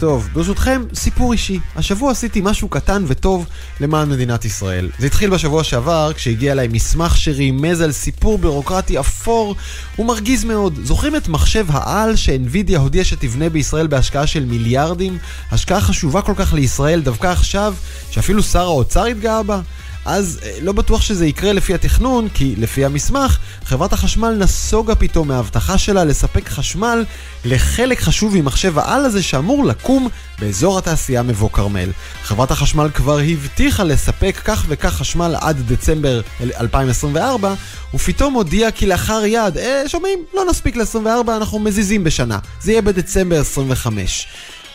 טוב. ברשותכם, סיפור אישי. השבוע עשיתי משהו קטן וטוב למען מדינת ישראל. זה התחיל בשבוע שעבר, כשהגיע אליי מסמך שרימז על סיפור בירוקרטי אפור ומרגיז מאוד. זוכרים את מחשב העל שאינווידיה הודיעה שתבנה בישראל בהשקעה של מיליארדים? השקעה חשובה כל כך לישראל דווקא עכשיו, שאפילו שר האוצר התגאה בה? אז אה, לא בטוח שזה יקרה לפי התכנון, כי לפי המסמך, חברת החשמל נסוגה פתאום מההבטחה שלה לספק חשמל לחלק חשוב ממחשב העל הזה שאמור לקום באזור התעשייה מבוא כרמל. חברת החשמל כבר הבטיחה לספק כך וכך חשמל עד דצמבר 2024, ופתאום הודיעה כי לאחר יד, אה, שומעים? לא נספיק ל-24, אנחנו מזיזים בשנה. זה יהיה בדצמבר 25.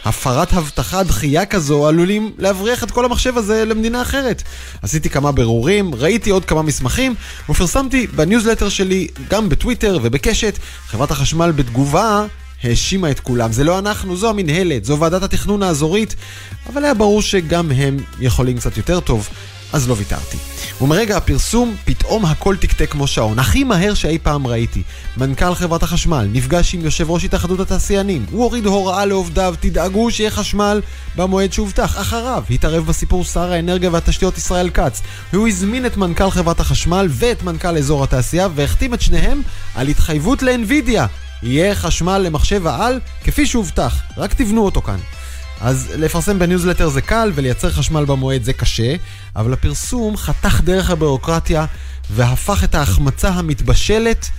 הפרת הבטחה דחייה כזו עלולים להבריח את כל המחשב הזה למדינה אחרת. עשיתי כמה ברורים, ראיתי עוד כמה מסמכים, ופרסמתי בניוזלטר שלי, גם בטוויטר ובקשת, חברת החשמל בתגובה האשימה את כולם. זה לא אנחנו, זו המינהלת, זו ועדת התכנון האזורית, אבל היה ברור שגם הם יכולים קצת יותר טוב. אז לא ויתרתי. ומרגע הפרסום, פתאום הכל תקתק כמו שעון. הכי מהר שאי פעם ראיתי. מנכ"ל חברת החשמל נפגש עם יושב ראש התאחדות התעשיינים. הוא הוריד הוראה לעובדיו, תדאגו שיהיה חשמל במועד שהובטח. אחריו התערב בסיפור שר האנרגיה והתשתיות ישראל כץ. והוא הזמין את מנכ"ל חברת החשמל ואת מנכ"ל אזור התעשייה והחתים את שניהם על התחייבות לאנווידיה. יהיה חשמל למחשב העל כפי שהובטח, רק תבנו אותו כאן. אז לפרסם בניוזלטר זה קל ולייצר חשמל במועד זה קשה, אבל הפרסום חתך דרך הבירוקרטיה והפך את ההחמצה המתבשלת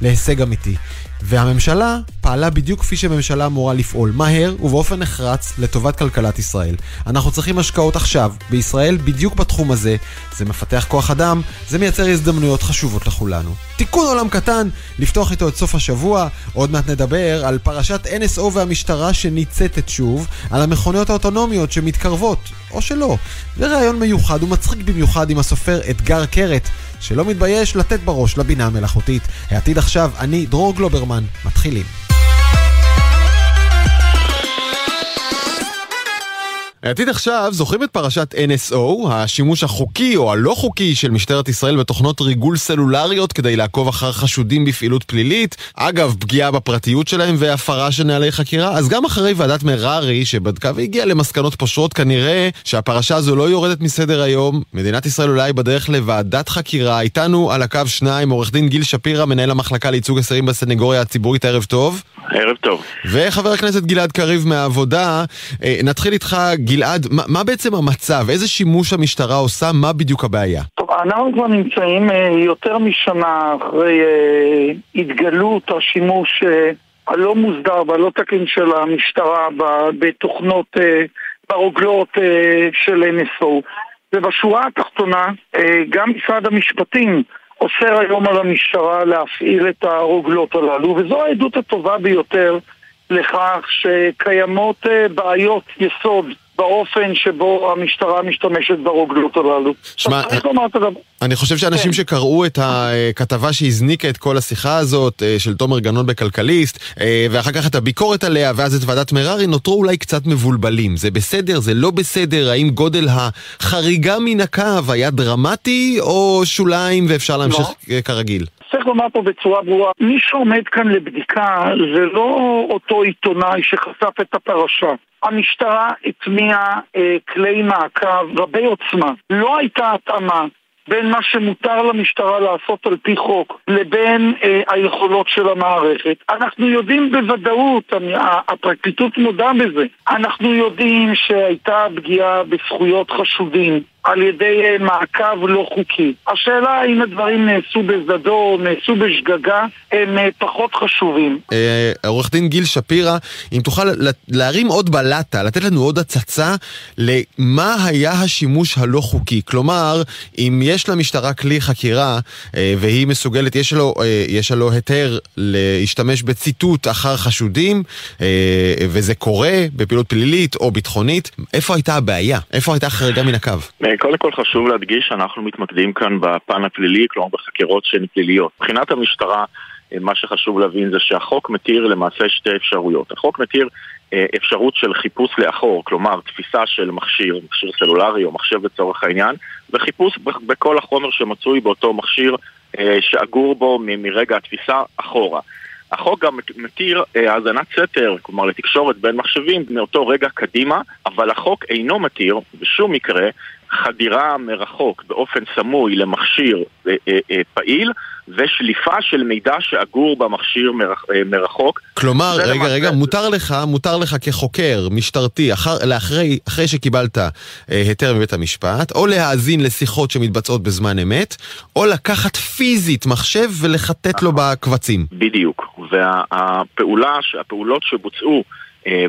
להישג אמיתי. והממשלה פעלה בדיוק כפי שממשלה אמורה לפעול, מהר ובאופן נחרץ לטובת כלכלת ישראל. אנחנו צריכים השקעות עכשיו, בישראל בדיוק בתחום הזה, זה מפתח כוח אדם, זה מייצר הזדמנויות חשובות לכולנו. תיקון עולם קטן, לפתוח איתו את סוף השבוע, עוד מעט נדבר על פרשת NSO והמשטרה שניצתת שוב, על המכוניות האוטונומיות שמתקרבות, או שלא, וראיון מיוחד ומצחיק במיוחד עם הסופר אתגר קרת, שלא מתבייש לתת בראש לבינה המלאכותית. העתיד עכשיו, אני דרור גלוברמן, מתחילים. העתיד עכשיו, זוכרים את פרשת NSO, השימוש החוקי או הלא חוקי של משטרת ישראל בתוכנות ריגול סלולריות כדי לעקוב אחר חשודים בפעילות פלילית, אגב, פגיעה בפרטיות שלהם והפרה של נהלי חקירה, אז גם אחרי ועדת מררי שבדקה והגיעה למסקנות פושרות כנראה שהפרשה הזו לא יורדת מסדר היום, מדינת ישראל אולי בדרך לוועדת חקירה, איתנו על הקו שניים, עורך דין גיל שפירא, מנהל המחלקה לייצוג אסירים בסנגוריה הציבורית, ערב טוב. ערב טוב. וחבר הכנסת גלעד קריב מהעבודה, אה, נתחיל איתך, גלעד, מה, מה בעצם המצב? איזה שימוש המשטרה עושה? מה בדיוק הבעיה? טוב, אנחנו כבר נמצאים אה, יותר משנה אחרי אה, התגלות השימוש הלא מוסדר והלא תקין של המשטרה בתוכנות, ברוגלות של NSO. ובשורה התחתונה, גם משרד המשפטים אוסר היום על המשטרה להפעיל את הרוגלות הללו, וזו העדות הטובה ביותר לכך שקיימות אה, בעיות יסוד באופן שבו המשטרה משתמשת ברוגלות הללו. שמע, אני חושב שאנשים שקראו את הכתבה שהזניקה את כל השיחה הזאת אה, של תומר גנון בכלכליסט, אה, ואחר כך את הביקורת עליה, ואז את ועדת מררי, נותרו אולי קצת מבולבלים. זה בסדר? זה לא בסדר? האם גודל החריגה מן הקו היה דרמטי, או שוליים ואפשר להמשיך לא. כרגיל? צריך לומר פה בצורה ברורה, מי שעומד כאן לבדיקה זה לא אותו עיתונאי שחשף את הפרשה. המשטרה הטמיעה אה, כלי מעקב רבי עוצמה. לא הייתה התאמה בין מה שמותר למשטרה לעשות על פי חוק לבין אה, היכולות של המערכת. אנחנו יודעים בוודאות, הפרקליטות מודה בזה, אנחנו יודעים שהייתה פגיעה בזכויות חשודים. על ידי אה, מעקב לא חוקי. השאלה האם הדברים נעשו בזדו, נעשו בשגגה, הם אה, פחות חשובים. אה, עורך דין גיל שפירא, אם תוכל להרים עוד בלטה, לתת לנו עוד הצצה למה היה השימוש הלא חוקי. כלומר, אם יש למשטרה כלי חקירה והיא מסוגלת, יש לו, יש לו היתר להשתמש בציטוט אחר חשודים, וזה קורה בפעילות פלילית או ביטחונית, איפה הייתה הבעיה? איפה הייתה חריגה מן הקו? קודם כל חשוב להדגיש שאנחנו מתמקדים כאן בפן הפלילי, כלומר בחקירות שהן פליליות. מבחינת המשטרה, אה, מה שחשוב להבין זה שהחוק מתיר למעשה שתי אפשרויות. החוק מתיר אה, אפשרות של חיפוש לאחור, כלומר תפיסה של מכשיר, מכשיר סלולרי או מחשב לצורך העניין, וחיפוש בכל החומר שמצוי באותו מכשיר אה, שאגור בו מרגע התפיסה אחורה. החוק גם מתיר האזנת סתר, כלומר לתקשורת בין מחשבים, מאותו רגע קדימה, אבל החוק אינו מתיר בשום מקרה חדירה מרחוק באופן סמוי למכשיר אה, אה, אה, פעיל ושליפה של מידע שאגור במכשיר מרח, מרחוק. כלומר, רגע, למעשה... רגע, מותר לך, מותר לך כחוקר משטרתי, אחר, לאחרי, אחרי שקיבלת אה, היתר מבית המשפט, או להאזין לשיחות שמתבצעות בזמן אמת, או לקחת פיזית מחשב ולחטט לו נכון. בקבצים. בדיוק, והפעולה, הפעולות שבוצעו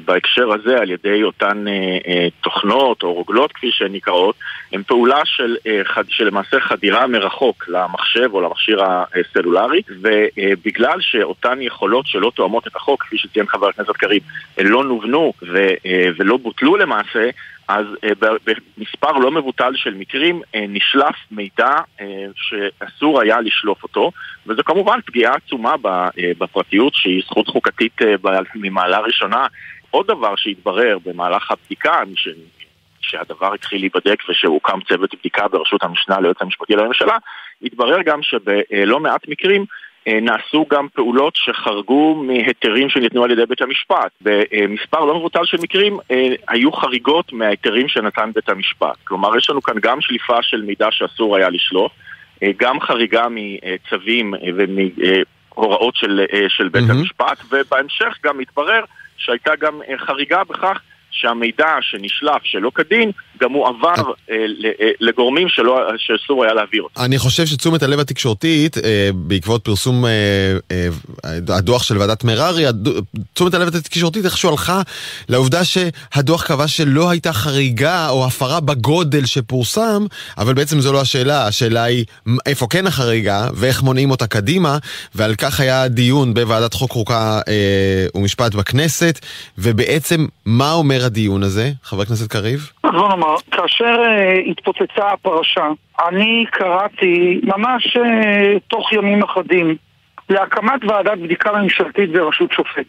בהקשר הזה על ידי אותן אה, אה, תוכנות או רוגלות כפי שהן נקראות, הן פעולה של, של למעשה חדירה מרחוק למחשב או למכשיר הסלולרי ובגלל שאותן יכולות שלא תואמות את החוק, כפי שציין חבר הכנסת קריב, לא נובנו ולא בוטלו למעשה, אז במספר לא מבוטל של מקרים נשלף מידע שאסור היה לשלוף אותו וזו כמובן פגיעה עצומה בפרטיות שהיא זכות חוקתית ממעלה ראשונה. עוד דבר שהתברר במהלך הבדיקה, ש... שהדבר התחיל להיבדק ושהוקם צוות בדיקה בראשות המשנה ליועץ המשפטי לממשלה, התברר גם שבלא מעט מקרים אה, נעשו גם פעולות שחרגו מהיתרים שניתנו על ידי בית המשפט. במספר לא מבוטל של מקרים אה, היו חריגות מההיתרים שנתן בית המשפט. כלומר, יש לנו כאן גם שליפה של מידע שאסור היה לשלוף, אה, גם חריגה מצווים ומהוראות של, של בית mm-hmm. המשפט, ובהמשך גם התברר שהייתה גם אה, חריגה בכך שהמידע שנשלף שלא כדין, גם הוא עבר אה, אה, לגורמים שלא, שאסור היה להעביר אותו. אני חושב שתשומת הלב התקשורתית, אה, בעקבות פרסום הדוח של ועדת מררי, תשומת הלב התקשורתית איכשהו הלכה לעובדה שהדוח קבע שלא הייתה חריגה או הפרה בגודל שפורסם, אבל בעצם זו לא השאלה, השאלה היא איפה כן החריגה ואיך מונעים אותה קדימה, ועל כך היה דיון בוועדת חוק חוקה ומשפט בכנסת, ובעצם מה אומר הדיון הזה, חבר הכנסת קריב? בוא נאמר, כאשר uh, התפוצצה הפרשה, אני קראתי ממש uh, תוך ימים אחדים להקמת ועדת בדיקה ממשלתית בראשות שופט.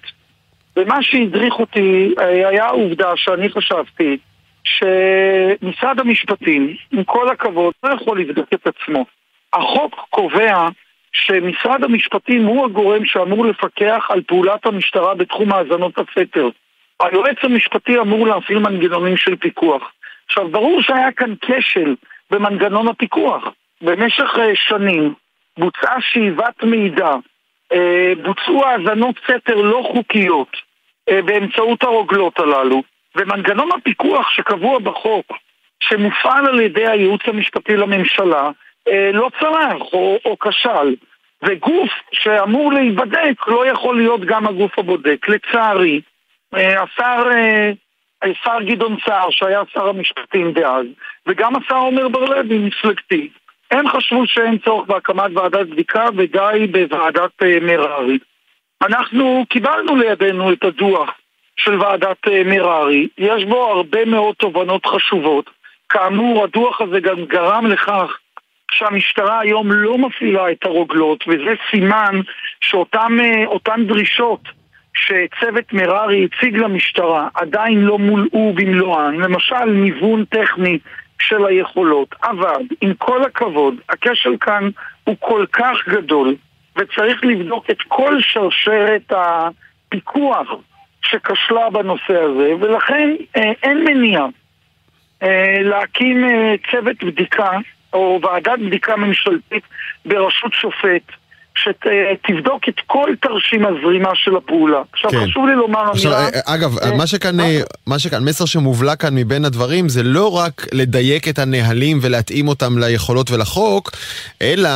ומה שהדריך אותי uh, היה העובדה שאני חשבתי שמשרד המשפטים, עם כל הכבוד, לא יכול לבדוק את עצמו. החוק קובע שמשרד המשפטים הוא הגורם שאמור לפקח על פעולת המשטרה בתחום האזנות הסתר. היועץ המשפטי אמור להפעיל מנגנונים של פיקוח. עכשיו, ברור שהיה כאן כשל במנגנון הפיקוח. במשך uh, שנים בוצעה שאיבת מידע, uh, בוצעו האזנות סתר לא חוקיות uh, באמצעות הרוגלות הללו, ומנגנון הפיקוח שקבוע בחוק, שמופעל על ידי הייעוץ המשפטי לממשלה, uh, לא צלח או, או כשל. וגוף שאמור להיבדק לא יכול להיות גם הגוף הבודק. לצערי, השר השר גדעון סער, שהיה שר המשפטים דאז, וגם השר עמר בר-לב ממפלגתי, הם חשבו שאין צורך בהקמת ועדת בדיקה ודי בוועדת מררי. אנחנו קיבלנו לידינו את הדוח של ועדת מררי, יש בו הרבה מאוד תובנות חשובות. כאמור, הדוח הזה גם גרם לכך שהמשטרה היום לא מפעילה את הרוגלות, וזה סימן שאותן דרישות שצוות מררי הציג למשטרה עדיין לא מולאו במלואן, למשל ניוון טכני של היכולות, אבל עם כל הכבוד, הכשל כאן הוא כל כך גדול וצריך לבדוק את כל שרשרת הפיקוח שכשלה בנושא הזה ולכן אה, אין מניעה אה, להקים אה, צוות בדיקה או ועדת בדיקה ממשלתית בראשות שופט שתבדוק את כל תרשים הזרימה של הפעולה. עכשיו כן. חשוב לי לומר עכשיו, אמירה... אה, אגב, אה, מה שכאן, אה, מה שכאן, מסר שמובלע כאן מבין הדברים זה לא רק לדייק את הנהלים ולהתאים אותם ליכולות ולחוק, אלא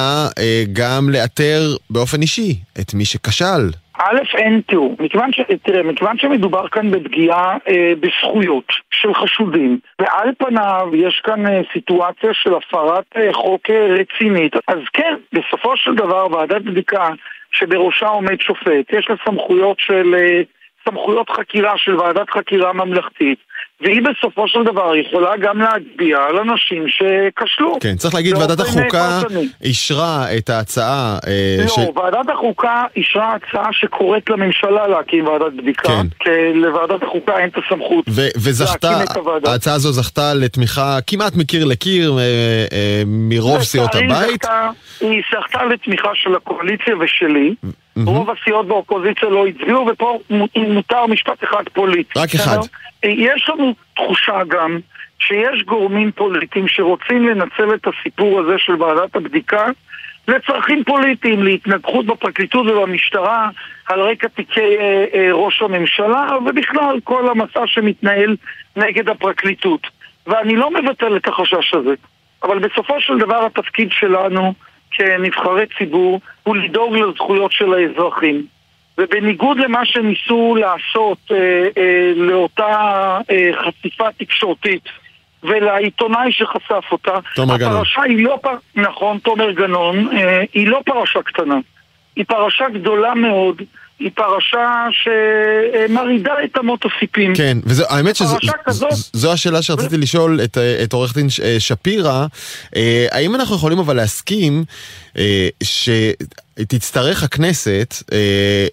גם לאתר באופן אישי את מי שכשל. א', אין תיאור. מכיוון, ש... תראה, מכיוון שמדובר כאן בפגיעה אה, בזכויות של חשודים, ועל פניו יש כאן אה, סיטואציה של הפרת אה, חוק אה, רצינית, אז כן, בסופו של דבר ועדת בדיקה שבראשה עומד שופט, יש לה סמכויות של... אה, סמכויות חקירה של ועדת חקירה ממלכתית, והיא בסופו של דבר יכולה גם להצביע על אנשים שכשלו. כן, צריך להגיד, ועדת החוקה אישרה את ההצעה... אה, לא, ש... ועדת החוקה אישרה הצעה שקוראת לממשלה להקים ועדת בדיקה, כן. כי לוועדת החוקה אין את הסמכות ו- וזכתה, להקים את הוועדה. ההצעה הזו זכתה לתמיכה כמעט מקיר לקיר אה, אה, מרוב סיעות הבית. זכתה, היא זכתה לתמיכה של הקואליציה ושלי. רוב הסיעות באופוזיציה לא הצביעו, ופה מותר משפט אחד פוליטי. רק אחד. יש לנו תחושה גם שיש גורמים פוליטיים שרוצים לנצל את הסיפור הזה של ועדת הבדיקה לצרכים פוליטיים, להתנגחות בפרקליטות ובמשטרה על רקע תיקי אה, אה, ראש הממשלה ובכלל כל המסע שמתנהל נגד הפרקליטות. ואני לא מבטל את החשש הזה, אבל בסופו של דבר התפקיד שלנו כנבחרי ציבור הוא לדאוג לזכויות של האזרחים. ובניגוד למה שניסו לעשות אה, אה, לאותה אה, חשיפה תקשורתית ולעיתונאי שחשף אותה, תומר גנון. הפרשה היא לא, פר... נכון, תומר גנון, אה, היא לא פרשה קטנה, היא פרשה גדולה מאוד, היא פרשה שמרעידה את אמות הסיפים. כן, והאמת שזו כזאת- זו השאלה שרציתי לשאול את, אה, את עורך דין ש- אה, שפירא, אה, האם אנחנו יכולים אבל להסכים אה, שתצטרך הכנסת אה,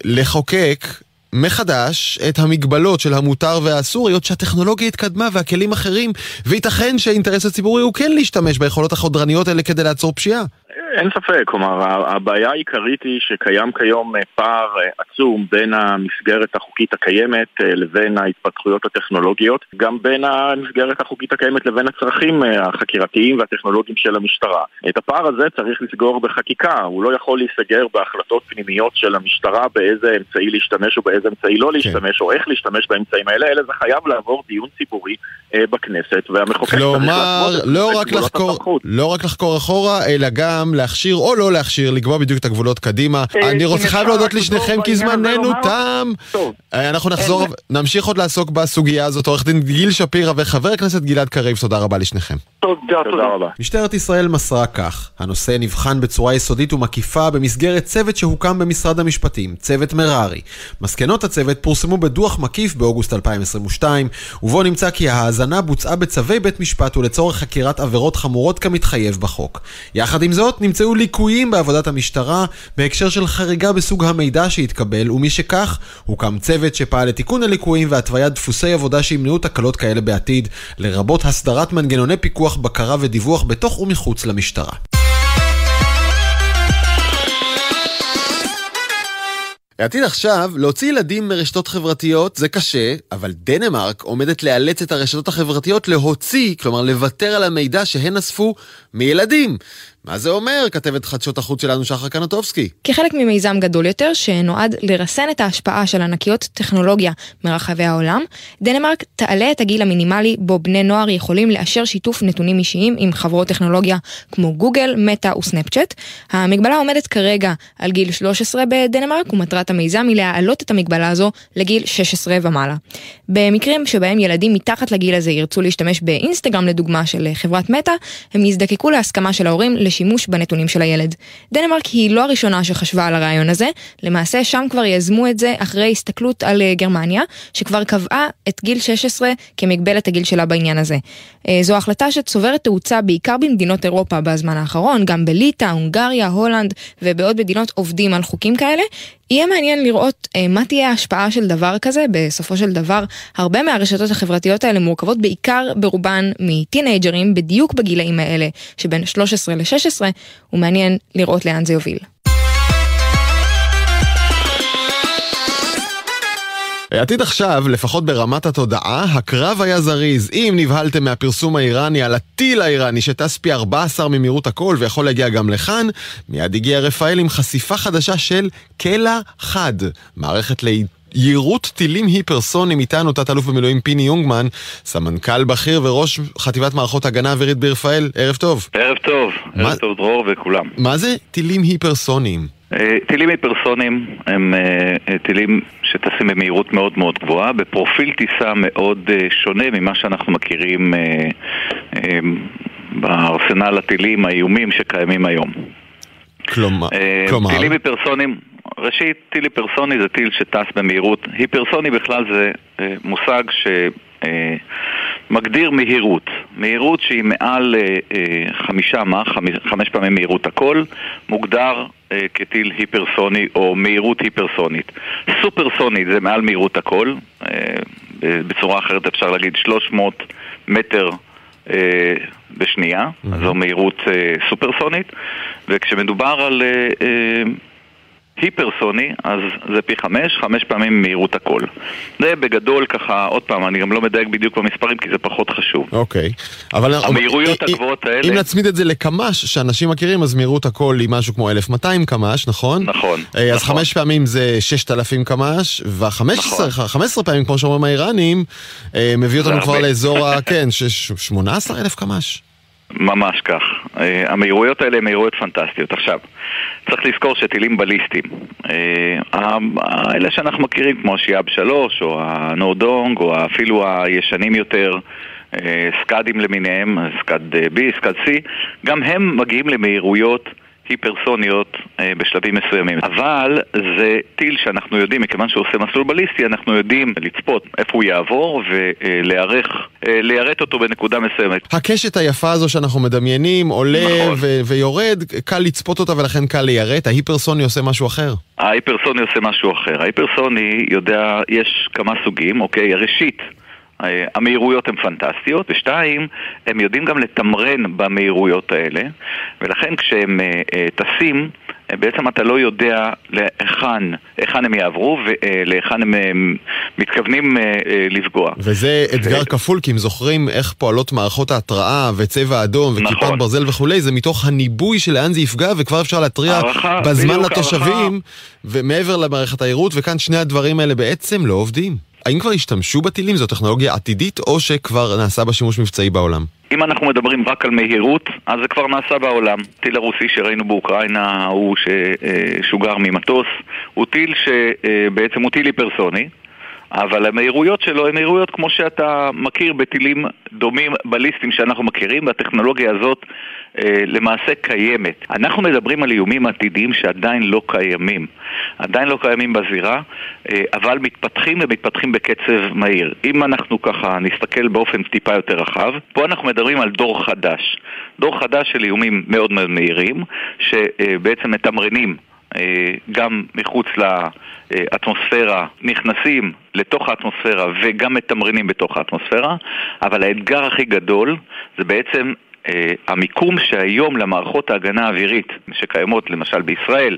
לחוקק מחדש את המגבלות של המותר והאסור, היות שהטכנולוגיה התקדמה והכלים אחרים, וייתכן שהאינטרס הציבורי הוא כן להשתמש ביכולות החודרניות האלה כדי לעצור פשיעה. אין ספק, כלומר, הבעיה העיקרית היא שקיים כיום אה, פער אה, עצום בין המסגרת החוקית הקיימת אה, לבין ההתפתחויות הטכנולוגיות, גם בין המסגרת החוקית הקיימת לבין הצרכים החקירתיים והטכנולוגיים של המשטרה. את הפער הזה צריך לסגור בחקיקה, הוא לא יכול להיסגר בהחלטות פנימיות של המשטרה באיזה אמצעי להשתמש או באיזה אמצעי לא להשתמש או איך להשתמש באמצעים האלה, אלא זה חייב לעבור דיון ציבורי אה, בכנסת, והמחוקק צריך את- לא רק, לחקור. לא רק לחקור אחורה, אלא גם להכשיר או לא להכשיר, לקבוע בדיוק את הגבולות קדימה. אה, אני רוצה חייב להודות לשניכם כי זמננו תם. טוב. אה, אנחנו נחזור, אין- נמשיך עוד לעסוק בסוגיה הזאת. עורך דין גיל שפירא וחבר הכנסת גלעד קריב, תודה רבה לשניכם. תודה, תודה רבה. משטרת ישראל מסרה כך: הנושא נבחן בצורה יסודית ומקיפה במסגרת צוות שהוקם במשרד המשפטים, צוות מררי. מסקנות הצוות פורסמו בדוח מקיף באוגוסט 2022, ובו נמצא כי ההאזנה בוצעה בצווי בית משפט ולצורך חקירת עבירות חמורות כמתחייב בחוק. יחד עם זאת, נמצאו ליקויים בעבודת המשטרה בהקשר של חריגה בסוג המידע שהתקבל, ומשכך, הוקם צוות שפעל לתיקון הליקויים והתוויית דפוסי עבודה שימנעו תקלות כאלה בעתיד, לרבות הסדרת מנגנוני פיקוח, בקרה ודיווח בתוך ומחוץ למשטרה. העתיד עכשיו, להוציא ילדים מרשתות חברתיות זה קשה, אבל דנמרק עומדת לאלץ את הרשתות החברתיות להוציא, כלומר לוותר על המידע שהן אספו מילדים. מה זה אומר? כתבת חדשות החוץ שלנו שחר קנטובסקי. כחלק ממיזם גדול יותר שנועד לרסן את ההשפעה של ענקיות טכנולוגיה מרחבי העולם, דנמרק תעלה את הגיל המינימלי בו בני נוער יכולים לאשר שיתוף נתונים אישיים עם חברות טכנולוגיה כמו גוגל, מטא וסנאפצ'אט. המגבלה עומדת כרגע על גיל 13 בדנמרק ומטרת המיזם היא להעלות את המגבלה הזו לגיל 16 ומעלה. במקרים שבהם ילדים מתחת לגיל הזה ירצו להשתמש באינסטגרם לדוגמה של חברת מטא, הם יזדקקו להסכמה של ההורים לשימוש בנתונים של הילד. דנמרק היא לא הראשונה שחשבה על הרעיון הזה, למעשה שם כבר יזמו את זה אחרי הסתכלות על אה, גרמניה, שכבר קבעה את גיל 16 כמגבלת הגיל שלה בעניין הזה. אה, זו החלטה שצוברת תאוצה בעיקר במדינות אירופה בזמן האחרון, גם בליטא, הונגריה, הולנד ובעוד מדינות עובדים על חוקים כאלה. יהיה מעניין לראות אה, מה תהיה ההשפעה של דבר כזה, בסופו של דבר הרבה מהרשתות החברתיות האלה מורכבות בעיקר ברובן מטינג'רים בדיוק בגילאים האלה שבין 13 ל-16, ומעניין לראות לאן זה יוביל. עתיד עכשיו, לפחות ברמת התודעה, הקרב היה זריז. אם נבהלתם מהפרסום האיראני על הטיל האיראני שטס פי 14 ממהירות הכל ויכול להגיע גם לכאן, מיד הגיע רפאל עם חשיפה חדשה של קלע חד, מערכת ליירוט טילים היפרסונים איתנו, תת-אלוף במילואים פיני יונגמן, סמנכ"ל בכיר וראש חטיבת מערכות הגנה אווירית ברפאל, ערב טוב. ערב טוב, מה- ערב טוב דרור וכולם. מה זה טילים היפרסוניים? אה, טילים היפרסונים הם אה, אה, טילים שטסים במהירות מאוד מאוד גבוהה, בפרופיל טיסה מאוד שונה ממה שאנחנו מכירים בארסנל הטילים האיומים שקיימים היום. כלומר, כלומר, טילים היפרסונים, ראשית, טיל היפרסוני זה טיל שטס במהירות. היפרסוני בכלל זה מושג שמגדיר מהירות. מהירות שהיא מעל אה, אה, חמישה מח, חמש, חמש פעמים מהירות הכל, מוגדר אה, כטיל היפרסוני או מהירות היפרסונית. סופרסונית זה מעל מהירות הכל, אה, בצורה אחרת אפשר להגיד 300 מטר אה, בשנייה, אז זו מהירות אה, סופרסונית, וכשמדובר על אה, אה, היפרסוני, אז זה פי חמש, חמש פעמים מהירות הקול. זה בגדול ככה, עוד פעם, אני גם לא מדייק בדיוק במספרים כי זה פחות חשוב. אוקיי. אבל... המהירויות הגבוהות האלה... אם נצמיד את זה לקמ"ש, שאנשים מכירים, אז מהירות הקול היא משהו כמו 1200 קמ"ש, נכון? נכון. אז נכון. חמש פעמים זה 6,000 קמ"ש, וה-15 נכון. פעמים, כמו שאומרים האיראנים, מביא אותנו כבר לאזור ה... כן, 18,000 קמ"ש. ממש כך. Uh, המהירויות האלה הן מהירויות פנטסטיות. עכשיו, צריך לזכור שטילים בליסטיים, uh, האלה שאנחנו מכירים כמו השיאב 3 או הנורדונג או אפילו הישנים יותר, אה, סקאדים למיניהם, סקאד B, סקאד C, גם הם מגיעים למהירויות היפרסוניות אה, בשלבים מסוימים. אבל זה טיל שאנחנו יודעים, מכיוון שהוא עושה מסלול בליסטי, אנחנו יודעים לצפות איפה הוא יעבור ולהיערך, אה, ליירט אותו בנקודה מסוימת. הקשת היפה הזו שאנחנו מדמיינים עולה נכון. ו- ויורד, קל לצפות אותה ולכן קל ליירט. ההיפרסוני עושה משהו אחר? ההיפרסוני עושה משהו אחר. ההיפרסוני יודע, יש כמה סוגים, אוקיי? ראשית, המהירויות הן פנטסטיות, ושתיים, הם יודעים גם לתמרן במהירויות האלה, ולכן כשהם טסים, בעצם אתה לא יודע להיכן, היכן הם יעברו ולהיכן הם מתכוונים לפגוע. וזה אתגר ו... כפול, כי אם זוכרים איך פועלות מערכות ההתראה וצבע אדום וכיפת נכון. ברזל וכולי, זה מתוך הניבוי של לאן זה יפגע, וכבר אפשר להתריע הערכה, בזמן לתושבים, הערכה. ומעבר למערכת העירות, וכאן שני הדברים האלה בעצם לא עובדים. האם כבר השתמשו בטילים? זו טכנולוגיה עתידית, או שכבר נעשה בה שימוש מבצעי בעולם? אם אנחנו מדברים רק על מהירות, אז זה כבר נעשה בעולם. טיל הרוסי שראינו באוקראינה, הוא ששוגר ממטוס, הוא טיל שבעצם הוא טיל היפרסוני. אבל המהירויות שלו הן מהירויות כמו שאתה מכיר בטילים דומים בליסטים שאנחנו מכירים, והטכנולוגיה הזאת אה, למעשה קיימת. אנחנו מדברים על איומים עתידיים שעדיין לא קיימים. עדיין לא קיימים בזירה, אה, אבל מתפתחים ומתפתחים בקצב מהיר. אם אנחנו ככה נסתכל באופן טיפה יותר רחב, פה אנחנו מדברים על דור חדש. דור חדש של איומים מאוד מאוד מהירים, שבעצם מתמרנים אה, גם מחוץ לאטמוספירה, נכנסים לתוך האטמוספירה וגם מתמרנים בתוך האטמוספירה, אבל האתגר הכי גדול זה בעצם אה, המיקום שהיום למערכות ההגנה האווירית שקיימות למשל בישראל,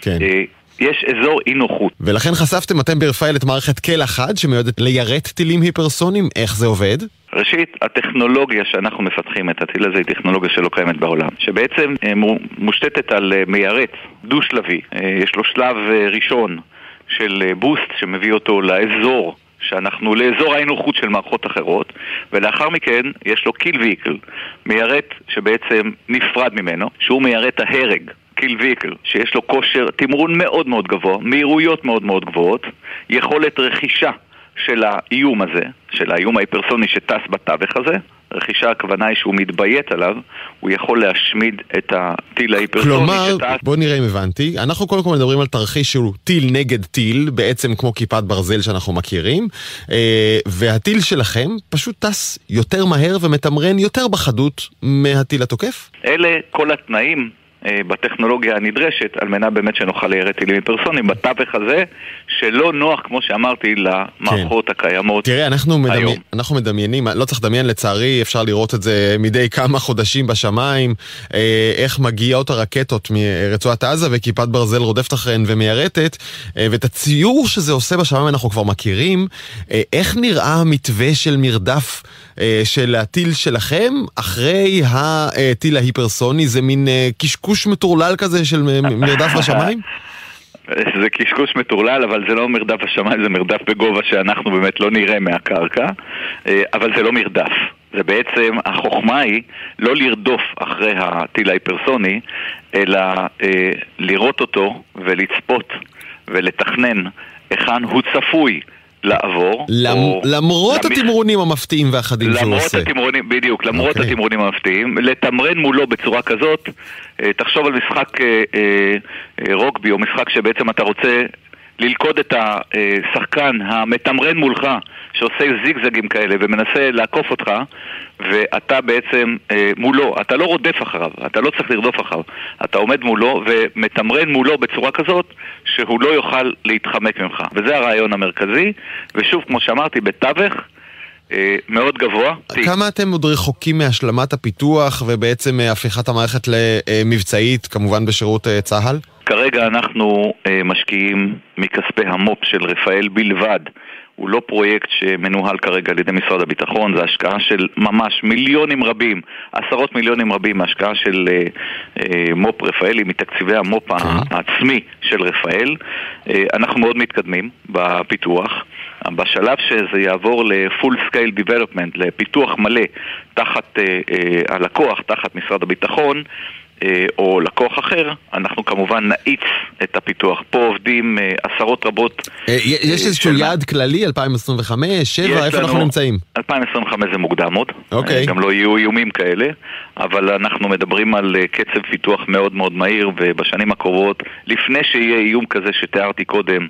כן. אה, יש אזור אי נוחות. ולכן חשפתם אתם ברפאל את מערכת קל אחד שמיועדת ליירט טילים היפרסונים, איך זה עובד? ראשית, הטכנולוגיה שאנחנו מפתחים את הטיל הזה היא טכנולוגיה שלא קיימת בעולם, שבעצם אה, מושתתת על מיירט דו-שלבי. יש לו שלב ראשון של בוסט שמביא אותו לאזור שאנחנו לאזור האי-נוחות של מערכות אחרות, ולאחר מכן יש לו קיל ויקל, מיירט שבעצם נפרד ממנו, שהוא מיירט ההרג. קיל ויקל, שיש לו כושר תמרון מאוד מאוד גבוה, מהירויות מאוד מאוד גבוהות, יכולת רכישה של האיום הזה, של האיום ההיפרסוני שטס בתווך הזה, רכישה הכוונה היא שהוא מתביית עליו, הוא יכול להשמיד את הטיל ההיפרסוני כלומר, שטס. כלומר, בוא נראה אם הבנתי, אנחנו קודם כל מדברים על תרחיש שהוא טיל נגד טיל, בעצם כמו כיפת ברזל שאנחנו מכירים, אה, והטיל שלכם פשוט טס יותר מהר ומתמרן יותר בחדות מהטיל התוקף? אלה כל התנאים בטכנולוגיה הנדרשת על מנת באמת שנוכל ליירט טילים פרסונים בתווך הזה שלא נוח, כמו שאמרתי, למערכות כן. הקיימות תראה, אנחנו, מדמי... אנחנו מדמיינים, לא צריך לדמיין, לצערי אפשר לראות את זה מדי כמה חודשים בשמיים, אה, איך מגיעות הרקטות מרצועת עזה וכיפת ברזל רודפת אחריהן ומיירטת, אה, ואת הציור שזה עושה בשמיים אנחנו כבר מכירים. איך נראה המתווה של מרדף של הטיל שלכם אחרי הטיל ההיפרסוני? זה מין קשקוש. קשקוש מטורלל כזה של מרדף בשמיים? זה קשקוש מטורלל, אבל זה לא מרדף בשמיים, זה מרדף בגובה שאנחנו באמת לא נראה מהקרקע, אה, אבל זה לא מרדף. זה בעצם, החוכמה היא לא לרדוף אחרי הטיל ההיפרסוני, אלא אה, לראות אותו ולצפות ולתכנן היכן הוא צפוי לעבור. למ... למרות למח... התמרונים המפתיעים והחדים שהוא עושה. למרות התמרונים, בדיוק, למרות okay. אוקיי. התמרונים המפתיעים, לתמרן מולו בצורה כזאת, אה, תחשוב על משחק אה, אה, רוגבי, או משחק שבעצם אתה רוצה ללכוד את השחקן המתמרן מולך, שעושה זיגזגים כאלה ומנסה לעקוף אותך, ואתה בעצם אה, מולו, אתה לא רודף אחריו, אתה לא צריך לרדוף אחריו, אתה עומד מולו ומתמרן מולו בצורה כזאת שהוא לא יוכל להתחמק ממך. וזה הרעיון המרכזי, ושוב, כמו שאמרתי, בתווך מאוד גבוה. כמה אתם עוד רחוקים מהשלמת הפיתוח ובעצם אה, הפיכת המערכת למבצעית, כמובן בשירות אה, צה"ל? כרגע אנחנו משקיעים מכספי המו"פ של רפאל בלבד. הוא לא פרויקט שמנוהל כרגע על ידי משרד הביטחון, זה השקעה של ממש מיליונים רבים, עשרות מיליונים רבים מהשקעה של אה, אה, מו"פ רפאלי, מתקציבי המו"פ כן. העצמי של רפאל. אה, אנחנו מאוד מתקדמים בפיתוח. בשלב שזה יעבור ל-full scale development, לפיתוח מלא תחת אה, אה, הלקוח, תחת משרד הביטחון, אה, או לקוח אחר, אנחנו כמובן נאיץ את הפיתוח. פה עובדים אה, עשרות רבות. אה, יש איזשהו יעד כללי, 2025, 7, איפה אנחנו נמצאים? 2025 זה מוקדם עוד. אוקיי. גם לא יהיו איומים כאלה, אבל אנחנו מדברים על קצב פיתוח מאוד מאוד מהיר, ובשנים הקרובות, לפני שיהיה איום כזה שתיארתי קודם, אה,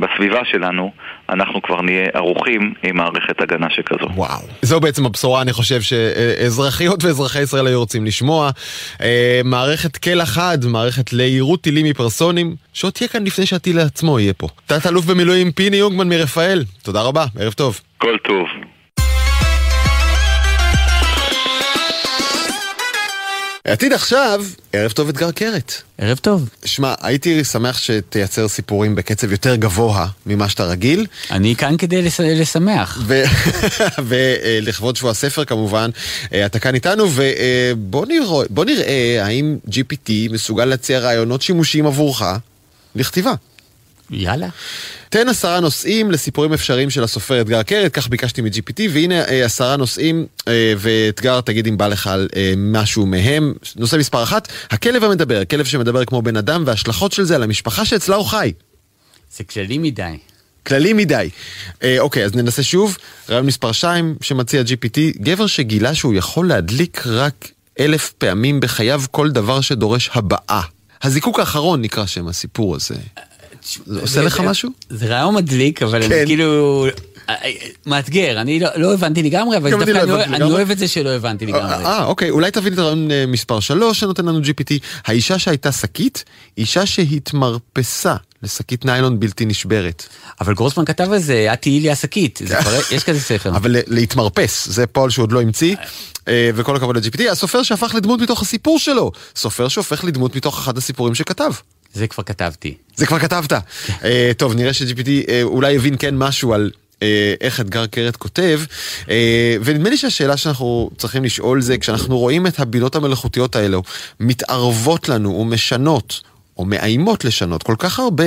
בסביבה שלנו, אנחנו כבר נהיה ערוכים עם מערכת הגנה שכזו. וואו. זו בעצם הבשורה, אני חושב, שאזרחיות ואזרחי ישראל היו רוצים לשמוע. אה, מערכת קל אחד, מערכת ליירוט טילים מפרסונים, שעוד תהיה כאן לפני שהטיל עצמו יהיה פה. תת-אלוף במילואים פיני יונגמן מרפאל, תודה רבה, ערב טוב. כל טוב. עתיד עכשיו, ערב טוב אתגר קרת. ערב טוב. שמע, הייתי שמח שתייצר סיפורים בקצב יותר גבוה ממה שאתה רגיל. אני כאן כדי לס... לשמח. ולכבוד שבוע הספר כמובן, אה, אתה כאן איתנו, ובוא נראה, נראה האם GPT מסוגל להציע רעיונות שימושיים עבורך לכתיבה. יאללה. תן עשרה נושאים לסיפורים אפשריים של הסופר אתגר קרת, כך ביקשתי מ-GPT, והנה אה, עשרה נושאים, אה, ואתגר, תגיד אם בא לך על אה, משהו מהם. נושא מספר אחת, הכלב המדבר, כלב שמדבר כמו בן אדם, וההשלכות של זה על המשפחה שאצלה הוא חי. זה כללי מדי. כללי מדי. אה, אוקיי, אז ננסה שוב. רעיון מספר 2 שמציע GPT, גבר שגילה שהוא יכול להדליק רק אלף פעמים בחייו כל דבר שדורש הבאה. הזיקוק האחרון נקרא שם הסיפור הזה. זה עושה לך משהו? זה רעיון מדליק, אבל אני כן. כאילו... אה, אה, מאתגר, אני לא, לא הבנתי לגמרי, אבל דווקא לא אני, אני אוהב את זה שלא הבנתי לגמרי. אה, אוקיי, אולי תבין את הרעיון מספר 3 שנותן לנו GPT. האישה שהייתה שקית, אישה שהתמרפסה לשקית ניילון בלתי נשברת. אבל גרוסמן כתב על זה, את תהיי לי השקית, יש כזה ספר. אבל להתמרפס, זה פועל שהוא עוד לא המציא, וכל הכבוד ל-GPT. הסופר שהפך לדמות מתוך הסיפור שלו, סופר שהופך לדמות מתוך אחד הסיפורים שכתב. זה כבר כתבתי. זה כבר כתבת. uh, טוב, נראה ש-GPT uh, אולי הבין כן משהו על uh, איך אתגר קרת כותב, ונדמה לי שהשאלה שאנחנו צריכים לשאול זה, כשאנחנו רואים את הבינות המלאכותיות האלו מתערבות לנו ומשנות, או מאיימות לשנות כל כך הרבה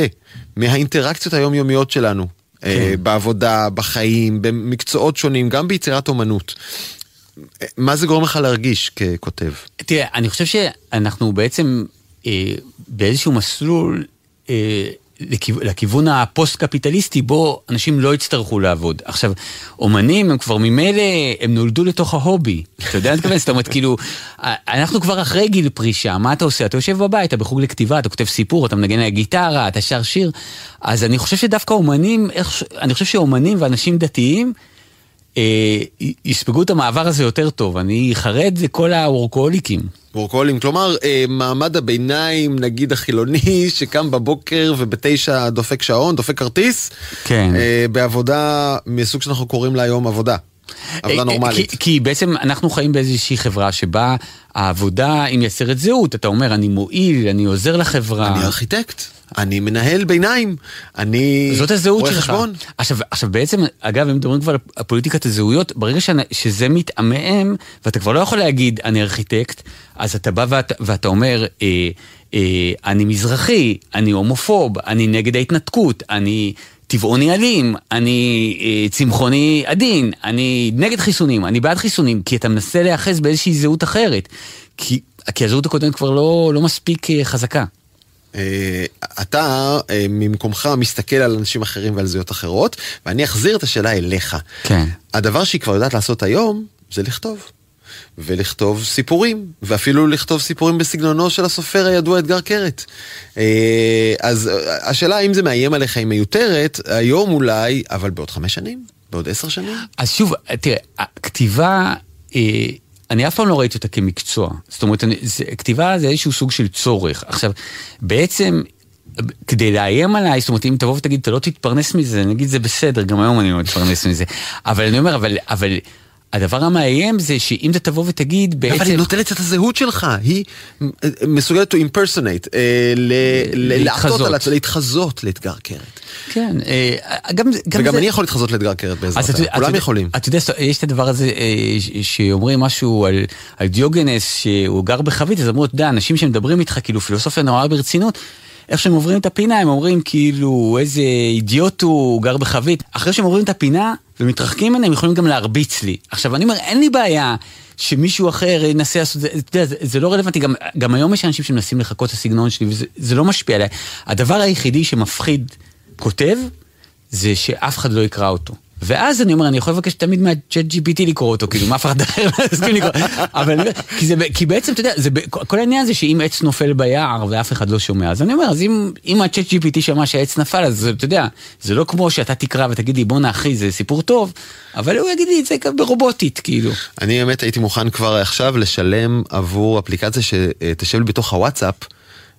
מהאינטראקציות היומיומיות שלנו, כן. בעבודה, בחיים, במקצועות שונים, גם ביצירת אומנות. מה זה גורם לך להרגיש ככותב? תראה, אני חושב שאנחנו בעצם אה, באיזשהו מסלול אה, לכיוון הפוסט-קפיטליסטי בו אנשים לא יצטרכו לעבוד. עכשיו, אומנים הם כבר ממילא, הם נולדו לתוך ההובי. אתה יודע מה אני מתכוון? זאת אומרת, כאילו, אנחנו כבר אחרי גיל פרישה, מה אתה עושה? אתה יושב בבית, אתה בחוג לכתיבה, אתה כותב סיפור, אתה מנגן על הגיטרה, אתה שר שיר. אז אני חושב שדווקא אומנים, אני חושב שאומנים ואנשים דתיים, אה, יספגו את המעבר הזה יותר טוב. אני חרד לכל האורקוליקים. וורקולים, כלומר אה, מעמד הביניים, נגיד החילוני, שקם בבוקר ובתשע דופק שעון, דופק כרטיס, כן. אה, בעבודה מסוג שאנחנו קוראים לה היום עבודה. עבודה אה, נורמלית. כי, כי בעצם אנחנו חיים באיזושהי חברה שבה העבודה היא מייצרת זהות. אתה אומר, אני מועיל, אני עוזר לחברה. אני ארכיטקט. אני מנהל ביניים, אני זאת הזהות שלך. חשבון. עכשיו, עכשיו בעצם, אגב, אם מדברים כבר על פוליטיקת הזהויות, ברגע ש... שזה מתעמם, ואתה כבר לא יכול להגיד, אני ארכיטקט, אז אתה בא ואת, ואתה אומר, אה, אה, אני מזרחי, אני הומופוב, אני נגד ההתנתקות, אני טבעוני אלים, אני אה, צמחוני עדין, אני נגד חיסונים, אני בעד חיסונים, כי אתה מנסה להיאחז באיזושהי זהות אחרת. כי, כי הזהות הקודמת כבר לא, לא מספיק אה, חזקה. אה, אתה אה, ממקומך מסתכל על אנשים אחרים ועל זהויות אחרות, ואני אחזיר את השאלה אליך. כן. הדבר שהיא כבר יודעת לעשות היום, זה לכתוב. ולכתוב סיפורים, ואפילו לכתוב סיפורים בסגנונו של הסופר הידוע אתגר קרת. אה, אז השאלה האם זה מאיים עליך היא מיותרת, היום אולי, אבל בעוד חמש שנים? בעוד עשר שנים? אז שוב, תראה, הכתיבה... אני אף פעם לא ראיתי אותה כמקצוע. זאת אומרת, אני, זה, כתיבה זה איזשהו סוג של צורך. עכשיו, בעצם כדי לאיים עליי, זאת אומרת, אם תבוא ותגיד, אתה לא תתפרנס מזה, נגיד זה בסדר, גם היום אני לא מתפרנס מזה. אבל אני אומר, אבל, אבל הדבר המאיים זה שאם אתה תבוא ותגיד בעצם... אבל היא נוטלת את הזהות שלך, היא מסוגלת to impersonate, אה, על עצמה, להתחזות לאתגר קרת. כן, אה, גם, גם וגם זה... אני יכול להתחזות לאתגר קרת בעזרתה, כולם יכולים. אתה יודע, יש את הדבר הזה אה, שאומרים משהו על, על דיוגנס שהוא גר בחבית, אז אמרו, אתה יודע, אנשים שמדברים איתך כאילו פילוסופיה נורא ברצינות, איך שהם עוברים את הפינה הם אומרים כאילו איזה אידיוט הוא גר בחבית. אחרי שהם עוברים את הפינה ומתרחקים ממנה הם יכולים גם להרביץ לי. עכשיו אני אומר אין לי בעיה שמישהו אחר ינסה לעשות זה, אתה יודע, זה, זה לא רלוונטי, גם, גם היום יש אנשים שמנסים לחקות את הסגנון שלי וזה לא משפיע עליי. הדבר היחידי שמפחיד כותב זה שאף אחד לא יקרא אותו. ואז אני אומר, אני יכול לבקש תמיד מהצ'אט GPT לקרוא אותו, כאילו, מה אף אחד אחר לא יסכים לקרוא. אבל כי, זה, כי בעצם, אתה יודע, זה, כל העניין זה שאם עץ נופל ביער ואף אחד לא שומע, אז אני אומר, אז אם, אם הצ'אט GPT שמע שהעץ נפל, אז אתה יודע, זה לא כמו שאתה תקרא ותגיד לי, בואנה אחי, זה סיפור טוב, אבל הוא יגיד לי את זה ברובוטית, כאילו. אני באמת הייתי מוכן כבר עכשיו לשלם עבור אפליקציה שתשב לי בתוך הוואטסאפ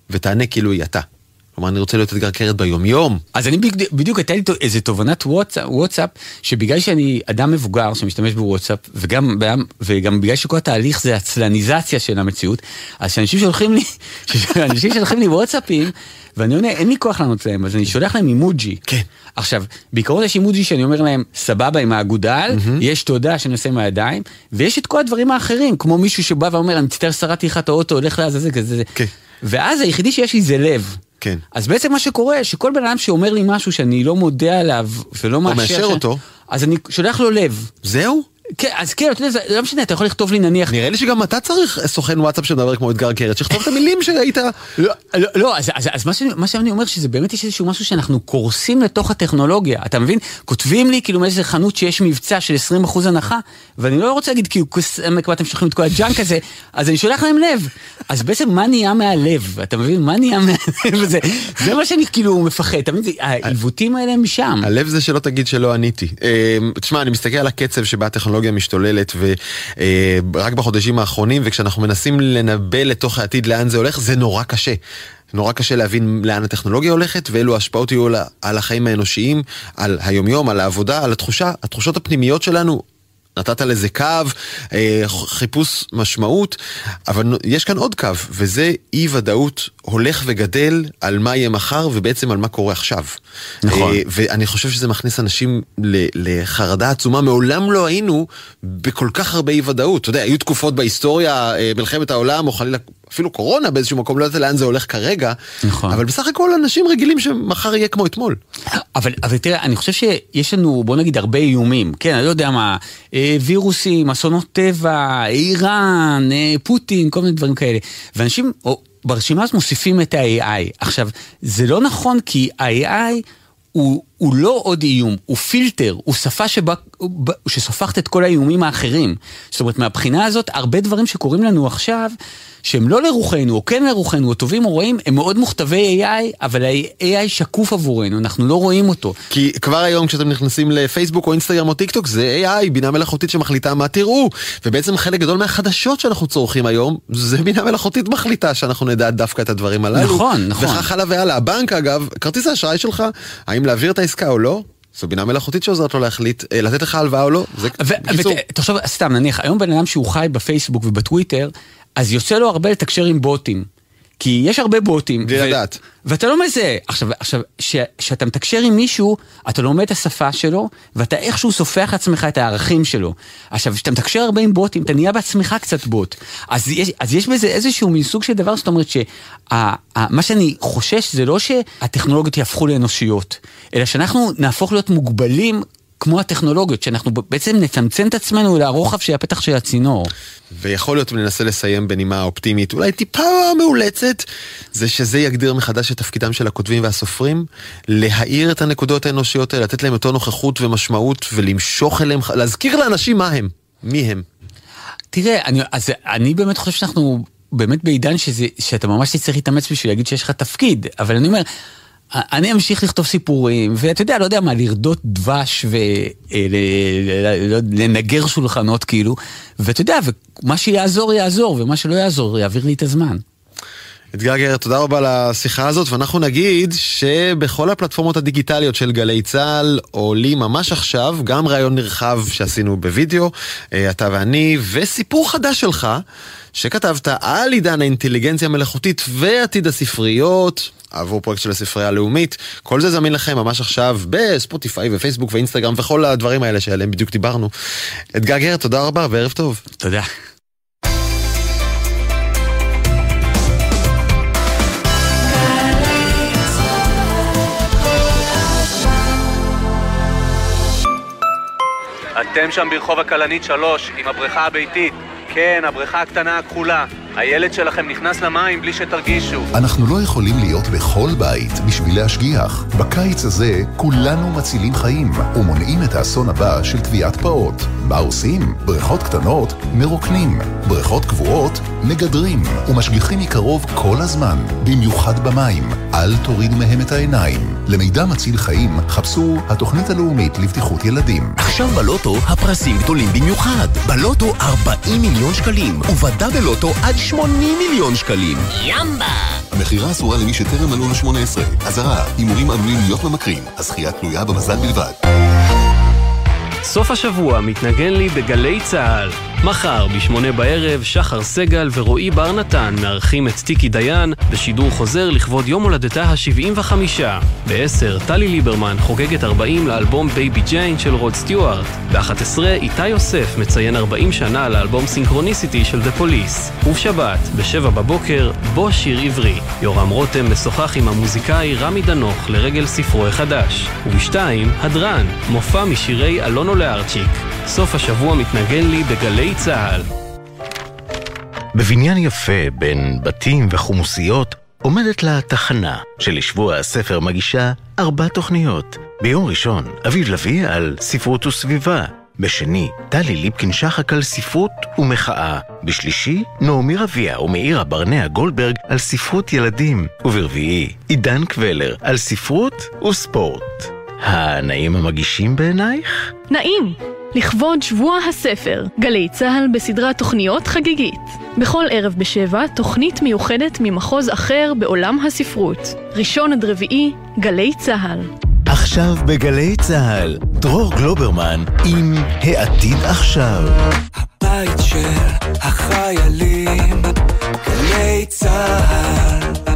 ותענה כאילו היא אתה. כלומר, אני רוצה להיות אתגר קרת ביומיום. אז אני בדיוק, הייתה לי איזה תובנת וואטסאפ, שבגלל שאני אדם מבוגר שמשתמש בוואטסאפ, וגם, וגם בגלל שכל התהליך זה עצלניזציה של המציאות, אז שאנשים שולחים לי, אנשים שולחים לי וואטסאפים, ואני עונה, אין לי כוח לענות להם, אז אני שולח להם אימוג'י. כן. עכשיו, בעיקרון יש אימוג'י שאני אומר להם, סבבה עם האגודל, mm-hmm. יש תודה שאני עושה עם הידיים, ויש את כל הדברים האחרים, כמו מישהו שבא ואומר, אני מצטער, שרדתי לך את האוטו, הולך לעזאזל כזה. כן. ואז היחידי שיש לי זה לב. כן. אז בעצם מה שקורה, שכל בן אדם שאומר לי משהו שאני לא מודה עליו ולא מאשר... או מאשר אותו. אז אני שולח לו לב. זהו? כן, אז כן, אתה יודע, זה לא משנה, אתה יכול לכתוב לי נניח... נראה לי שגם אתה צריך סוכן וואטסאפ שמדבר כמו אתגר קרת, שכתוב את המילים שהיית... לא, לא, לא, אז, אז, אז מה, שאני, מה שאני אומר, שזה באמת יש איזשהו משהו שאנחנו קורסים לתוך הטכנולוגיה, אתה מבין? כותבים לי כאילו מאיזה חנות שיש מבצע של 20% הנחה, ואני לא רוצה להגיד כאילו, כמה אתם שולחים את כל הג'אנק הזה, אז אני שולח להם לב. אז בעצם מה נהיה מהלב? אתה מבין? מה נהיה מהלב הזה? זה מה שאני כאילו מפחד, אתה מבין? העיוותים האלה הם שם. הלב זה שלא תגיד שלא עניתי. תשמע, אני מסתכל על הקצב שבה הטכנולוגיה משתוללת ורק בחודשים האחרונים וכשאנחנו מנסים לנבא לתוך העתיד לאן זה הולך זה נורא קשה. נורא קשה להבין לאן הטכנולוגיה הולכת ואילו ההשפעות יהיו על החיים האנושיים, על היומיום, על העבודה, על התחושה, התחושות הפנימיות שלנו נתת לזה קו, אה, חיפוש משמעות, אבל יש כאן עוד קו, וזה אי ודאות הולך וגדל על מה יהיה מחר ובעצם על מה קורה עכשיו. נכון. אה, ואני חושב שזה מכניס אנשים לחרדה עצומה, מעולם לא היינו בכל כך הרבה אי ודאות. אתה יודע, היו תקופות בהיסטוריה, אה, מלחמת העולם או חלילה אפילו קורונה באיזשהו מקום, לא יודעת לאן זה הולך כרגע, נכון. אבל בסך הכל אנשים רגילים שמחר יהיה כמו אתמול. אבל, אבל תראה, אני חושב שיש לנו, בוא נגיד, הרבה איומים, כן, אני לא יודע מה, אה, וירוסים, אסונות טבע, איראן, אה, פוטין, כל מיני דברים כאלה, ואנשים או, ברשימה הזאת מוסיפים את ה-AI. עכשיו, זה לא נכון כי ה-AI... הוא, הוא לא עוד איום, הוא פילטר, הוא שפה שבה, שסופחת את כל האיומים האחרים. זאת אומרת, מהבחינה הזאת, הרבה דברים שקורים לנו עכשיו, שהם לא לרוחנו, או כן לרוחנו, או טובים או רעים, הם מאוד מוכתבי AI, אבל ה-AI שקוף עבורנו, אנחנו לא רואים אותו. כי כבר היום כשאתם נכנסים לפייסבוק או אינסטגרם או טיק טוק, זה AI, בינה מלאכותית שמחליטה מה תראו. ובעצם חלק גדול מהחדשות שאנחנו צורכים היום, זה בינה מלאכותית מחליטה שאנחנו נדע דווקא את הדברים הללו. נכון, נכון. וכך הלאה והלאה. הבנק אגב, כרטיס האשראי שלך, האם להעביר את העסקה או לא? זו בינה מלאכותית שעוזרת לו להחליט, אה, לתת לך הלוואה או לא, זה בקיצור. תחשוב, סתם, נניח, היום בן אדם שהוא חי בפייסבוק ובטוויטר, אז יוצא לו הרבה לתקשר עם בוטים. כי יש הרבה בוטים. בלי לדעת. ואתה לא מזהה. עכשיו, עכשיו, כשאתה מתקשר עם מישהו, אתה לומד את השפה שלו, ואתה איכשהו סופח לעצמך את הערכים שלו. עכשיו, כשאתה מתקשר הרבה עם בוטים, אתה נהיה בעצמך קצת בוט. אז יש, אז יש בזה איזשהו מין סוג של דבר, זאת אומרת שמה שאני חושש זה לא שהטכנולוגיות יהפכו לאנושיות, אלא שאנחנו נהפוך להיות מוגבלים כמו הטכנולוגיות, שאנחנו בעצם נצמצם את עצמנו לרוחב של הפתח של הצינור. ויכול להיות, וננסה לסיים בנימה אופטימית, אולי טיפה מאולצת, זה שזה יגדיר מחדש את תפקידם של הכותבים והסופרים, להאיר את הנקודות האנושיות האלה, לתת להם יותר נוכחות ומשמעות, ולמשוך אליהם, להזכיר לאנשים מה הם, מי הם. תראה, אני, אז אני באמת חושב שאנחנו באמת בעידן שזה, שאתה ממש תצטרך להתאמץ בשביל להגיד שיש לך תפקיד, אבל אני אומר... אני אמשיך לכתוב סיפורים, ואתה יודע, לא יודע מה, לרדות דבש ולנגר אה, שולחנות כאילו, ואתה יודע, ומה שיעזור יעזור, ומה שלא יעזור יעביר לי את הזמן. אתגר גר, תודה רבה על השיחה הזאת, ואנחנו נגיד שבכל הפלטפורמות הדיגיטליות של גלי צה"ל עולים ממש עכשיו גם ראיון נרחב שעשינו בווידאו, אה, אתה ואני, וסיפור חדש שלך. שכתבת על עידן האינטליגנציה המלאכותית ועתיד הספריות עבור פרויקט של הספרייה הלאומית. כל זה זמין לכם ממש עכשיו בספוטיפיי ופייסבוק ואינסטגרם וכל הדברים האלה שעליהם בדיוק דיברנו. אתגר גר, תודה רבה וערב טוב. תודה. אתם שם ברחוב הכלנית 3 עם הבריכה הביתית. כן, הבריכה הקטנה הכחולה. הילד שלכם נכנס למים בלי שתרגישו. אנחנו לא יכולים להיות בכל בית בשביל להשגיח. בקיץ הזה כולנו מצילים חיים ומונעים את האסון הבא של טביעת פעוט. מה עושים? בריכות קטנות מרוקנים, בריכות קבועות מגדרים ומשגיחים מקרוב כל הזמן, במיוחד במים. אל תורידו מהם את העיניים. למידע מציל חיים חפשו התוכנית הלאומית לבטיחות ילדים. עכשיו בלוטו הפרסים גדולים במיוחד. בלוטו 40 מיליון שקלים, ובדה בלוטו עד 80 מיליון שקלים. ימבה! המכירה אסורה למי שטרם מלאו ל-18. אזהרה, הימורים עלולים להיות ממכרים. הזכייה תלויה במזל בלבד. סוף השבוע מתנגן לי בגלי צה"ל. מחר, בשמונה בערב, שחר סגל ורועי בר נתן מארחים את טיקי דיין בשידור חוזר לכבוד יום הולדתה ה-75. ב-10, טלי ליברמן חוגגת 40 לאלבום בייבי ג'יין של רוד סטיוארט. ב-11, איתי יוסף מציין 40 שנה לאלבום סינכרוניסיטי של דה פוליס. ובשבת, ב-7 בבוקר, בוא שיר עברי. יורם רותם משוחח עם המוזיקאי רמי דנוך לרגל ספרו החדש. וב-2, הדרן, מופע משירי אלונו לארצ'יק. סוף השבוע מתנגן לי בגלי צה"ל. בבניין יפה בין בתים וחומוסיות עומדת לה תחנה שלשבוע הספר מגישה ארבע תוכניות. ביום ראשון, אביב לביא על ספרות וסביבה. בשני, טלי ליפקין-שחק על ספרות ומחאה. בשלישי, נעמי רביע ומאירה ברנע גולדברג על ספרות ילדים. וברביעי, עידן קבלר על ספרות וספורט. הנעים המגישים בעינייך? נעים! לכבוד שבוע הספר, גלי צה"ל בסדרת תוכניות חגיגית. בכל ערב בשבע, תוכנית מיוחדת ממחוז אחר בעולם הספרות. ראשון עד רביעי, גלי צה"ל. עכשיו בגלי צה"ל, דרור גלוברמן עם העתיד עכשיו. הבית של החיילים, גלי צה"ל.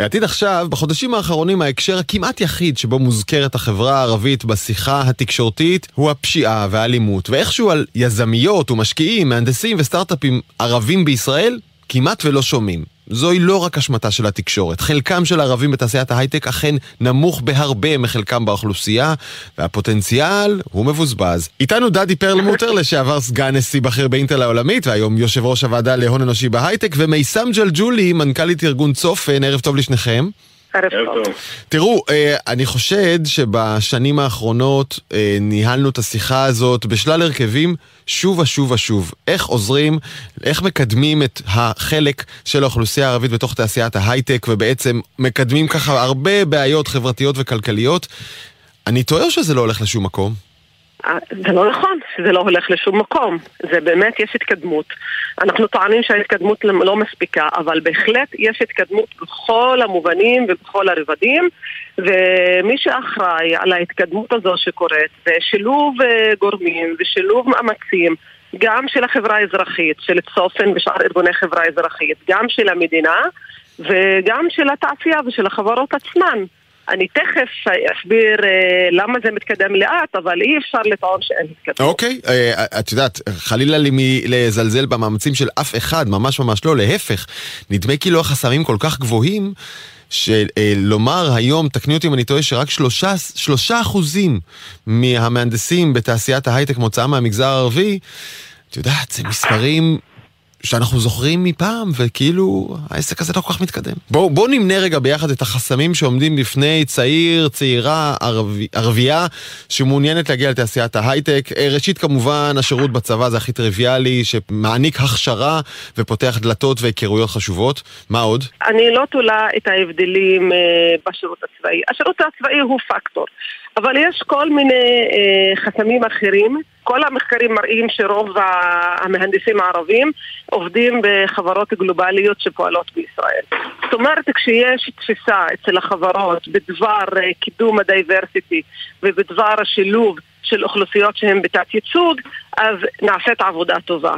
העתיד עכשיו, בחודשים האחרונים ההקשר הכמעט יחיד שבו מוזכרת החברה הערבית בשיחה התקשורתית הוא הפשיעה והאלימות, ואיכשהו על יזמיות ומשקיעים, מהנדסים וסטארט-אפים ערבים בישראל כמעט ולא שומעים. זוהי לא רק אשמתה של התקשורת. חלקם של הערבים בתעשיית ההייטק אכן נמוך בהרבה מחלקם באוכלוסייה, והפוטנציאל הוא מבוזבז. איתנו דדי פרלמוטר, לשעבר סגן נשיא בכיר באינטל העולמית, והיום יושב ראש הוועדה להון אנושי בהייטק, ומיסם ג'לג'ולי, מנכ"לית ארגון צופן, ערב טוב לשניכם. ערב טוב. תראו, אה, אני חושד שבשנים האחרונות אה, ניהלנו את השיחה הזאת בשלל הרכבים שוב ושוב ושוב. איך עוזרים, איך מקדמים את החלק של האוכלוסייה הערבית בתוך תעשיית ההייטק, ובעצם מקדמים ככה הרבה בעיות חברתיות וכלכליות. אני טועה או שזה לא הולך לשום מקום? זה לא נכון שזה לא הולך לשום מקום. זה באמת, יש התקדמות. אנחנו טוענים שההתקדמות לא מספיקה, אבל בהחלט יש התקדמות בכל המובנים ובכל הרבדים, ומי שאחראי על ההתקדמות הזו שקורית זה שילוב גורמים ושילוב מאמצים. גם של החברה האזרחית, של צופן ושאר ארגוני חברה אזרחית, גם של המדינה וגם של התעשייה ושל החברות עצמן. אני תכף אסביר אה, למה זה מתקדם לאט, אבל אי אפשר לטעון שאין התקדמות. אוקיי, אה, את יודעת, חלילה לי לזלזל במאמצים של אף אחד, ממש ממש לא, להפך. נדמה כאילו החסמים כל כך גבוהים. שלומר היום, תקני אותי אם אני טועה, שרק שלושה, שלושה אחוזים מהמהנדסים בתעשיית ההייטק מוצאם מהמגזר הערבי, את יודעת, זה מספרים שאנחנו זוכרים מפעם, וכאילו העסק הזה לא כל כך מתקדם. בואו בוא נמנה רגע ביחד את החסמים שעומדים בפני צעיר, צעירה, ערבי, ערבייה, שמעוניינת להגיע לתעשיית ההייטק. אה, ראשית, כמובן, השירות בצבא זה הכי טריוויאלי, שמעניק הכשרה ופותח דלתות והיכרויות חשובות. מה עוד? אני לא תולה את ההבדלים אה, בשירות הצבאי. השירות הצבאי הוא פקטור. אבל יש כל מיני אה, חסמים אחרים, כל המחקרים מראים שרוב המהנדסים הערבים עובדים בחברות גלובליות שפועלות בישראל. זאת אומרת, כשיש תפיסה אצל החברות בדבר אה, קידום הדייברסיטי ובדבר השילוב של אוכלוסיות שהן בתת ייצוג, אז נעשית עבודה טובה.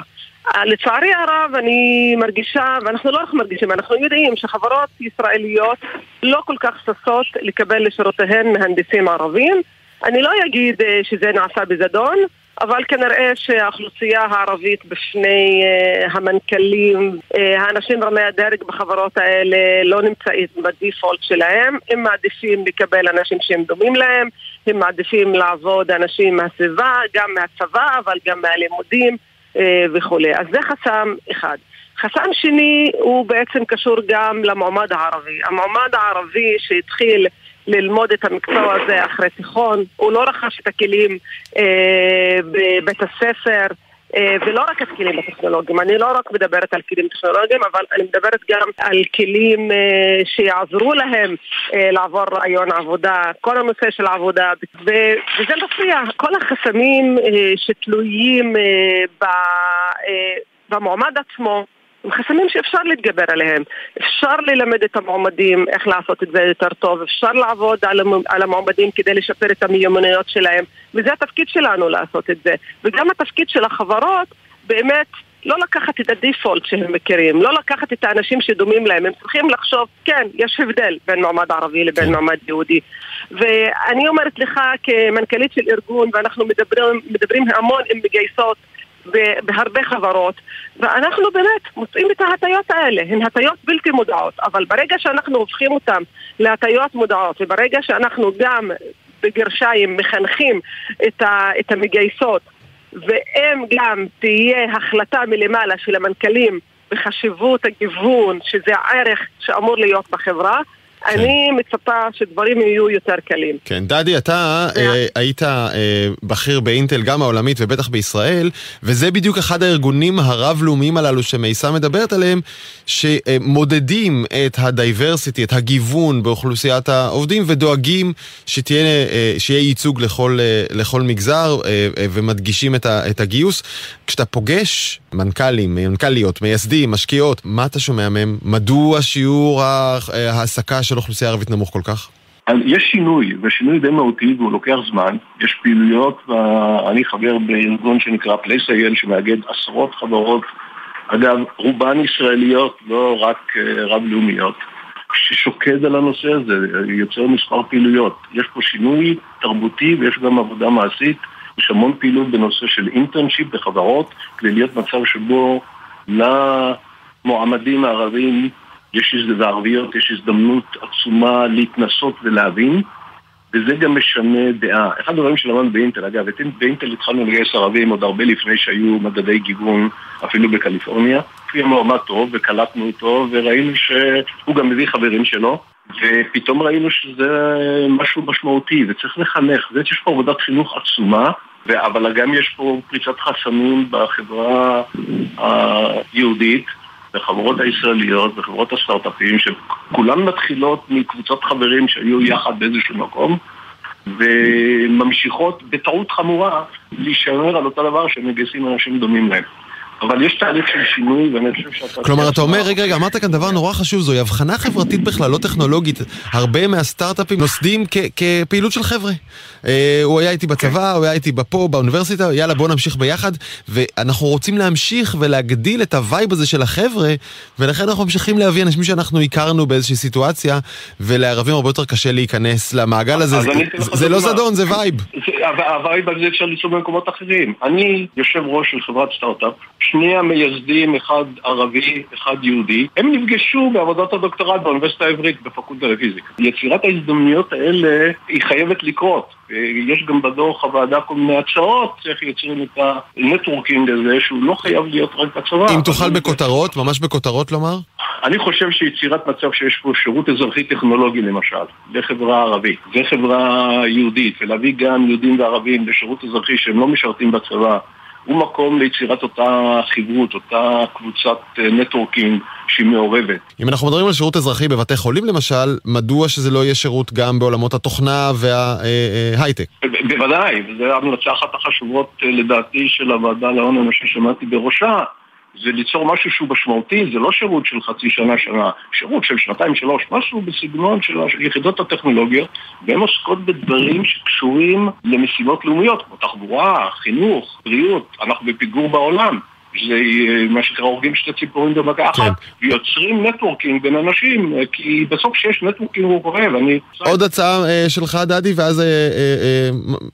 לצערי הרב אני מרגישה, ואנחנו לא רק מרגישים, אנחנו יודעים שחברות ישראליות לא כל כך ששות לקבל לשורותיהן מהנדסים ערבים. אני לא אגיד אה, שזה נעשה בזדון, אבל כנראה שהאוכלוסייה הערבית בשני uh, המנכ"לים, uh, האנשים רמי הדרג בחברות האלה לא נמצאים בדיפולט שלהם, הם מעדיפים לקבל אנשים שהם דומים להם, הם מעדיפים לעבוד אנשים מהסביבה, גם מהצבא, אבל גם מהלימודים. אה, וכולי. אז זה חסם אחד. חסם שני הוא בעצם קשור גם למועמד הערבי. המועמד הערבי שהתחיל ללמוד את המקצוע הזה אחרי תיכון, הוא לא רכש את הכלים אה, בבית הספר. אה, ולא רק הכלים הטכנולוגיים, אני לא רק מדברת על כלים טכנולוגיים, אבל אני מדברת גם על כלים אה, שיעזרו להם אה, לעבור רעיון עבודה, כל הנושא של עבודה, וזה מפריע, כל החסמים שתלויים במועמד עצמו, הם חסמים שאפשר להתגבר עליהם. אפשר ללמד את המועמדים איך לעשות את זה יותר טוב, אפשר לעבוד על המועמדים כדי לשפר את המיומנויות שלהם, וזה התפקיד שלנו לעשות את זה. וגם התפקיד של החברות, באמת, לא לקחת את הדיפולט שהם מכירים, לא לקחת את האנשים שדומים להם, הם צריכים לחשוב, כן, יש הבדל בין מעמד ערבי לבין כן. מעמד יהודי. ואני אומרת לך כמנכ"לית של ארגון, ואנחנו מדברים, מדברים המון עם מגייסות בהרבה חברות, ואנחנו באמת מוצאים את ההטיות האלה, הן הטיות בלתי מודעות, אבל ברגע שאנחנו הופכים אותן להטיות מודעות, וברגע שאנחנו גם בגרשיים מחנכים את, ה, את המגייסות, ואם גם תהיה החלטה מלמעלה של המנכ"לים בחשיבות הגיוון, שזה הערך שאמור להיות בחברה, כן. אני מצפה שדברים יהיו יותר קלים. כן, דדי, אתה אה, היית אה, בכיר באינטל, גם העולמית ובטח בישראל, וזה בדיוק אחד הארגונים הרב-לאומיים הללו שמייסה מדברת עליהם, שמודדים את הדייברסיטי, את הגיוון באוכלוסיית העובדים, ודואגים שתהיה, אה, שיהיה ייצוג לכל, אה, לכל מגזר, אה, אה, ומדגישים את, ה, את הגיוס. כשאתה פוגש מנכ"לים, מנכ"ליות, מייסדים, משקיעות, מה אתה שומע מהם? מדוע שיעור אה, ההעסקה של אוכלוסייה ערבית נמוך כל כך? יש שינוי, ושינוי די מהותי והוא לוקח זמן. יש פעילויות, אני חבר בארגון שנקרא PLACE-IL שמאגד עשרות חברות, אגב, רובן ישראליות, לא רק אה, רב-לאומיות, ששוקד על הנושא הזה, יוצר מספר פעילויות. יש פה שינוי תרבותי ויש גם עבודה מעשית. יש המון פעילות בנושא של internship בחברות, כדי להיות מצב שבו למועמדים הערבים יש וערביות יש הזדמנות עצומה להתנסות ולהבין, וזה גם משנה דעה. אחד הדברים שלמדנו באינטל, אגב, באינטל התחלנו לגייס ערבים עוד הרבה לפני שהיו מדדי גיוון אפילו בקליפורניה. הוא מועמד טוב וקלטנו אותו וראינו שהוא גם מביא חברים שלו. ופתאום ראינו שזה משהו משמעותי וצריך לחנך, זאת יש פה עבודת חינוך עצומה אבל גם יש פה פריצת חסמים בחברה היהודית בחברות הישראליות, בחברות הסטארט-אפים, שכולן מתחילות מקבוצות חברים שהיו יחד באיזשהו מקום, וממשיכות בטעות חמורה להישמר על אותו דבר שהם מגייסים אנשים דומים להם. אבל יש תהליך של שינוי, ואני חושב שאתה... כלומר, אתה אומר, רגע, רגע, אמרת כאן דבר נורא חשוב, זוהי הבחנה חברתית בכלל, לא טכנולוגית. הרבה מהסטארט-אפים נוסדים כפעילות של חבר'ה. אה, הוא היה איתי בצבא, הוא היה איתי פה, באוניברסיטה, יאללה, בואו נמשיך ביחד. ואנחנו רוצים להמשיך ולהגדיל את ה vibe הזה של החבר'ה, ולכן אנחנו ממשיכים להביא אנשים שאנחנו הכרנו באיזושהי סיטואציה, ולערבים הרבה יותר קשה להיכנס למעגל הזה. זה לא זדון, זה וייב. הווייב הזה אפשר ליצור במקומות אחרים. אני יושב ראש של חברת סטארט-אפ, שני המייסדים, אחד ערבי, אחד יהודי, הם נפגשו בעבודת הדוקטורט באוניברסיטה העברית בפקולטה לפיזיקה. יצירת ההזדמנויות האלה היא חייבת לקרות. יש גם בדוח הוועדה כל מיני הצעות, איך יוצרים את ה networking הזה, שהוא לא חייב להיות רק בצבא. אם תוכל בכותרות, ממש בכותרות לומר? אני חושב שיצירת מצב שיש פה שירות אזרחי טכנולוגי למשל, לחברה ערבית, וחברה יהודית, ולהביא גם יהודים וערבים לשירות אזרחי שהם לא משרתים בצבא, הוא מקום ליצירת אותה חברות, אותה קבוצת networking שהיא מעורבת. אם אנחנו מדברים על שירות אזרחי בבתי חולים למשל, מדוע שזה לא יהיה שירות גם בעולמות התוכנה וההייטק? בוודאי, וזו המלצה אחת החשובות לדעתי של הוועדה להון אנושי שעמדתי בראשה. זה ליצור משהו שהוא משמעותי, זה לא שירות של חצי שנה, שנה, שירות של שנתיים, שלוש, משהו בסגנון של היחידות הטכנולוגיות, והן עוסקות בדברים שקשורים למשימות לאומיות, כמו תחבורה, חינוך, בריאות, אנחנו בפיגור בעולם. זה מה שנקרא הורגים שתי ציפורים במגע אחת, כן. ויוצרים networking בין אנשים, כי בסוף כשיש networking הוא קורה, ואני... עוד הצעה אה, שלך, דדי, ואז אה, אה,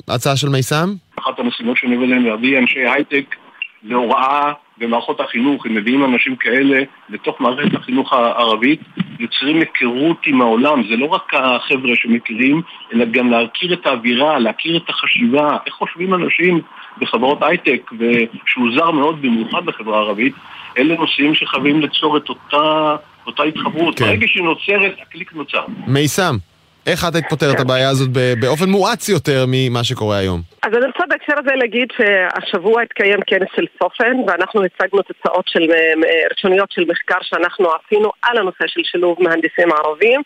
אה, הצעה של מיסם? אחת המשימות שאני עובד עליהן להביא אנשי הייטק להוראה במערכות החינוך, אם מביאים אנשים כאלה לתוך מערכת החינוך הערבית, יוצרים היכרות עם העולם. זה לא רק החבר'ה שמכירים, אלא גם להכיר את האווירה, להכיר את החשיבה, איך חושבים אנשים בחברות הייטק, ושהוא זר מאוד במיוחד בחברה הערבית. אלה נושאים שחייבים ליצור את אותה, אותה התחברות. כן. ברגע שהיא נוצרת, הקליק נוצר. מיסם. איך את היית פותרת את הבעיה הזאת באופן מואץ יותר ממה שקורה היום? אז אני רוצה בהקשר הזה להגיד שהשבוע התקיים כנס של צופן ואנחנו הצגנו תוצאות של, ראשוניות של מחקר שאנחנו עשינו על הנושא של שילוב מהנדסים ערבים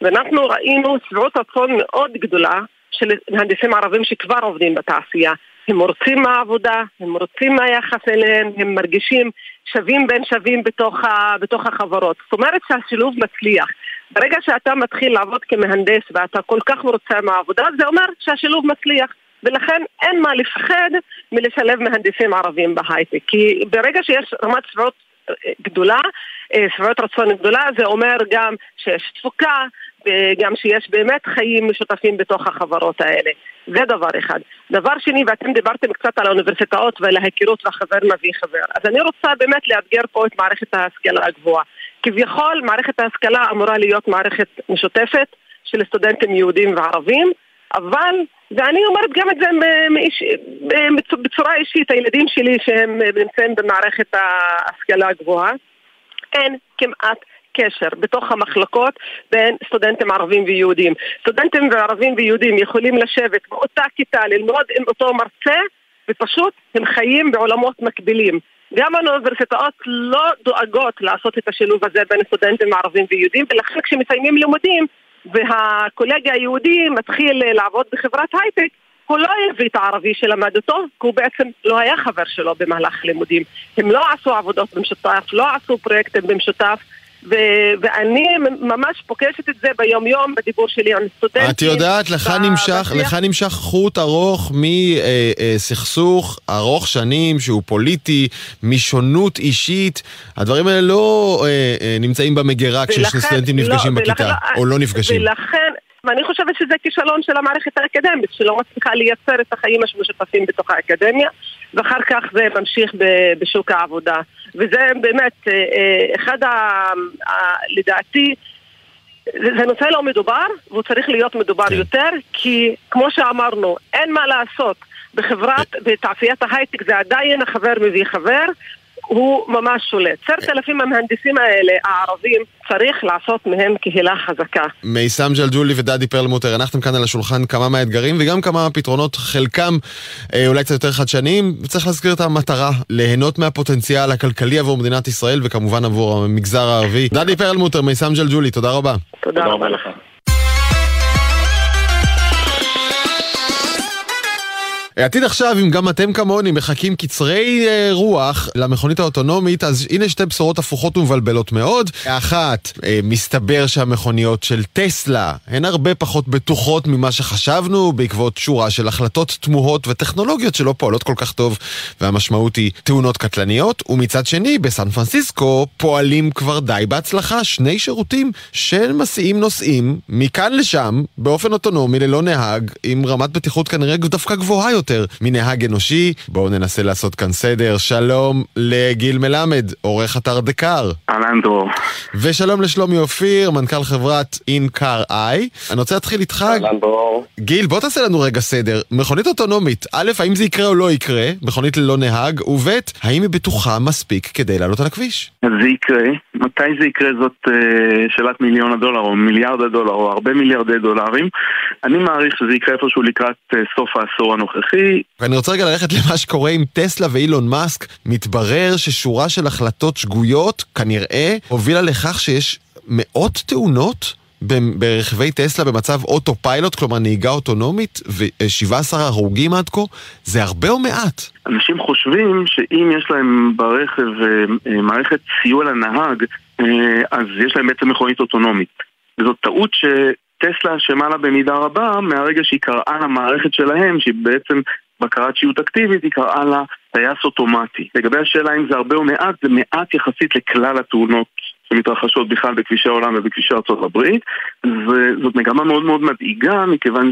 ואנחנו ראינו שביעות רצון מאוד גדולה של מהנדסים ערבים שכבר עובדים בתעשייה הם מרוצים מהעבודה, הם מרוצים מהיחס אליהם, הם מרגישים שווים בין שווים בתוך, ה, בתוך החברות. זאת אומרת שהשילוב מצליח. ברגע שאתה מתחיל לעבוד כמהנדס ואתה כל כך מרוצה מהעבודה, זה אומר שהשילוב מצליח. ולכן אין מה לפחד מלשלב מהנדסים ערבים בהייטק. כי ברגע שיש רמת שביעות גדולה, שביעות רצון גדולה, זה אומר גם שיש תפוקה, וגם שיש באמת חיים משותפים בתוך החברות האלה. זה דבר אחד. דבר שני, ואתם דיברתם קצת על האוניברסיטאות ועל ההיכרות והחבר מביא חבר. אז אני רוצה באמת לאתגר פה את מערכת ההשכלה הגבוהה. כביכול מערכת ההשכלה אמורה להיות מערכת משותפת של סטודנטים יהודים וערבים, אבל, ואני אומרת גם את זה בצורה אישית, הילדים שלי שהם נמצאים במערכת ההשכלה הגבוהה, אין כמעט קשר בתוך המחלקות בין סטודנטים ערבים ויהודים. סטודנטים וערבים ויהודים יכולים לשבת באותה כיתה, ללמוד עם אותו מרצה, ופשוט הם חיים בעולמות מקבילים. גם האוניברסיטאות לא דואגות לעשות את השילוב הזה בין סטודנטים ערבים ויהודים, ולכן כשמסיימים לימודים והקולגה היהודי מתחיל לעבוד בחברת הייטק, הוא לא יביא את הערבי שלמד אותו, כי הוא בעצם לא היה חבר שלו במהלך הלימודים. הם לא עשו עבודות במשותף, לא עשו פרויקטים במשותף. ו- ואני ממש פוגשת את זה ביום-יום בדיבור שלי עם סטודנטים. את יודעת, לך נמשך, לך נמשך חוט ארוך מסכסוך אה, ארוך שנים שהוא פוליטי, משונות אישית. הדברים האלה לא אה, אה, נמצאים במגירה כששני סטודנטים לא, נפגשים לא, בכיתה, ולכן, או לא נפגשים. ולכן... ואני חושבת שזה כישלון של המערכת האקדמית, שלא מצליחה לייצר את החיים המשותפים בתוך האקדמיה, ואחר כך זה ממשיך בשוק העבודה. וזה באמת אה, אה, אחד ה... לדעתי זה נושא לא מדובר, והוא צריך להיות מדובר כן. יותר, כי כמו שאמרנו, אין מה לעשות. בחברת, בתעשיית ההייטק זה עדיין החבר מביא חבר, הוא ממש שולט. עשרת אלפים המהנדסים האלה, הערבים, צריך לעשות מהם קהילה חזקה. מיסם ג'לג'ולי ודדי פרלמוטר, הנחתם כאן על השולחן כמה מהאתגרים וגם כמה פתרונות, חלקם אה, אולי קצת יותר חדשניים. צריך להזכיר את המטרה, ליהנות מהפוטנציאל הכלכלי עבור מדינת ישראל וכמובן עבור המגזר הערבי. דדי פרלמוטר, מיסם ג'לג'ולי, תודה רבה. תודה רבה לך. עתיד עכשיו, אם גם אתם כמוני מחכים קצרי אה, רוח למכונית האוטונומית, אז הנה שתי בשורות הפוכות ומבלבלות מאוד. אחת, אה, מסתבר שהמכוניות של טסלה הן הרבה פחות בטוחות ממה שחשבנו, בעקבות שורה של החלטות תמוהות וטכנולוגיות שלא פועלות כל כך טוב, והמשמעות היא תאונות קטלניות. ומצד שני, בסן פרנסיסקו פועלים כבר די בהצלחה שני שירותים שמסיעים נוסעים מכאן לשם באופן אוטונומי ללא נהג, עם רמת בטיחות כנראה דווקא גבוהה יותר. יותר מנהג אנושי. בואו ננסה לעשות כאן סדר. שלום לגיל מלמד, עורך אתר דקאר. אהלן דרור. ושלום לשלומי אופיר, מנכ"ל חברת אינקאר איי. אני רוצה להתחיל איתך. אהלן דרור. גיל, בוא תעשה לנו רגע סדר. מכונית אוטונומית, א', האם זה יקרה או לא יקרה? מכונית ללא נהג, וב', האם היא בטוחה מספיק כדי לעלות על הכביש? זה יקרה. מתי זה יקרה זאת uh, שאלת מיליון הדולר, או מיליארד הדולר, או הרבה מיליארדי דולרים. אני מעריך שזה יקרה איפשהו לקראת uh, סוף העשור הנוכחי. לדעתי... אני רוצה רגע ללכת למה שקורה עם טסלה ואילון מאסק. מתברר ששורה של החלטות שגויות, כנראה, הובילה לכך שיש מאות תאונות ברכבי טסלה במצב אוטו פיילוט, כלומר נהיגה אוטונומית, ו-17 הרוגים עד כה, זה הרבה או מעט? אנשים חושבים שאם יש להם ברכב אה, אה, מערכת סיוע לנהג, אה, אז יש להם בעצם מכונית אוטונומית. וזאת טעות שטסלה אשמה לה במידה רבה מהרגע שהיא קראה למערכת שלהם, שהיא בעצם בקרת שיעוט אקטיבית, היא קראה לה טייס אוטומטי. לגבי השאלה אם זה הרבה או מעט, זה מעט יחסית לכלל התאונות שמתרחשות בכלל בכבישי העולם ובכבישי הברית וזאת מגמה מאוד מאוד מדאיגה מכיוון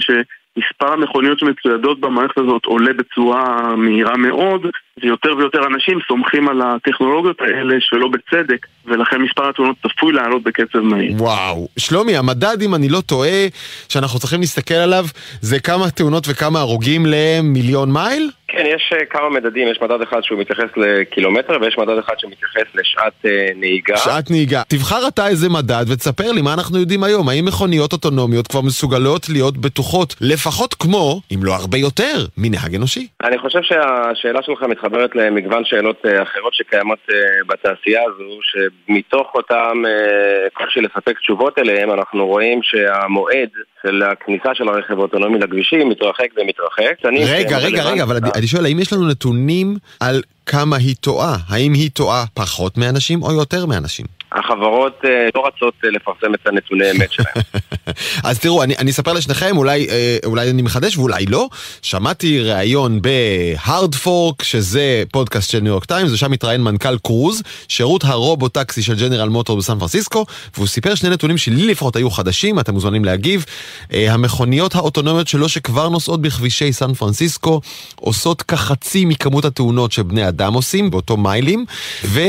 שמספר המכוניות שמצוידות במערכת הזאת עולה בצורה מהירה מאוד ויותר ויותר אנשים סומכים על הטכנולוגיות האלה שלא בצדק ולכן מספר התאונות צפוי לעלות בקצב מהיר. וואו. שלומי, המדד, אם אני לא טועה, שאנחנו צריכים להסתכל עליו, זה כמה תאונות וכמה הרוגים למיליון מייל? כן, יש uh, כמה מדדים, יש מדד אחד שהוא מתייחס לקילומטר ויש מדד אחד שמתייחס לשעת uh, נהיגה. שעת נהיגה. תבחר אתה איזה מדד ותספר לי מה אנחנו יודעים היום. האם מכוניות אוטונומיות כבר מסוגלות להיות בטוחות לפחות כמו, אם לא הרבה יותר, מנהג אנושי? אני חושב שהשאלה שלך מתחברת למגוון שאלות uh, אחרות שקיימות בתעשייה הזו, שמתוך אותם קושי לספק תשובות אליהם, אנחנו רואים שהמועד של הכניסה של הרכב האוטונומי לכבישים מתרחק ומתרחק. רגע, רגע, רגע, אבל אני, שואל, האם יש לנו נתונים על כמה היא טועה? האם היא טועה פחות מאנשים או יותר מאנשים? החברות אה, לא רצות אה, לפרסם את הנתוני אמת שלהם. אז תראו, אני, אני אספר לשניכם, אולי, אה, אולי אני מחדש ואולי לא. שמעתי ראיון ב Hard Fork, שזה פודקאסט של ניו יורק טיימס, ושם התראיין מנכ"ל קרוז, שירות ה robotaxi של ג'נרל מוטור בסן פרנסיסקו, והוא סיפר שני נתונים שלי לפחות היו חדשים, אתם מוזמנים להגיב. המכוניות האוטונומיות שלו שכבר נוסעות בכבישי סן פרנסיסקו, עושות כחצי מכמות התאונות שבני אדם עושים, באותו מיילים, ו...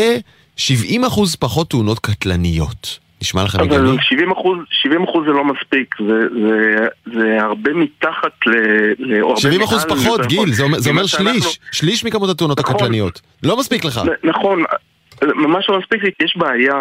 70 אחוז פחות תאונות קטלניות. נשמע לך הגיוני? אבל 70 אחוז, 70 אחוז זה לא מספיק, זה, זה, זה הרבה מתחת ל... ל- או הרבה 70 אחוז פחות. גיל, זה אומר, זה אומר שליש, שליש מכמות התאונות נכון. הקטלניות. לא מספיק לך. נ- נכון, ממש לא מספיק, יש בעיה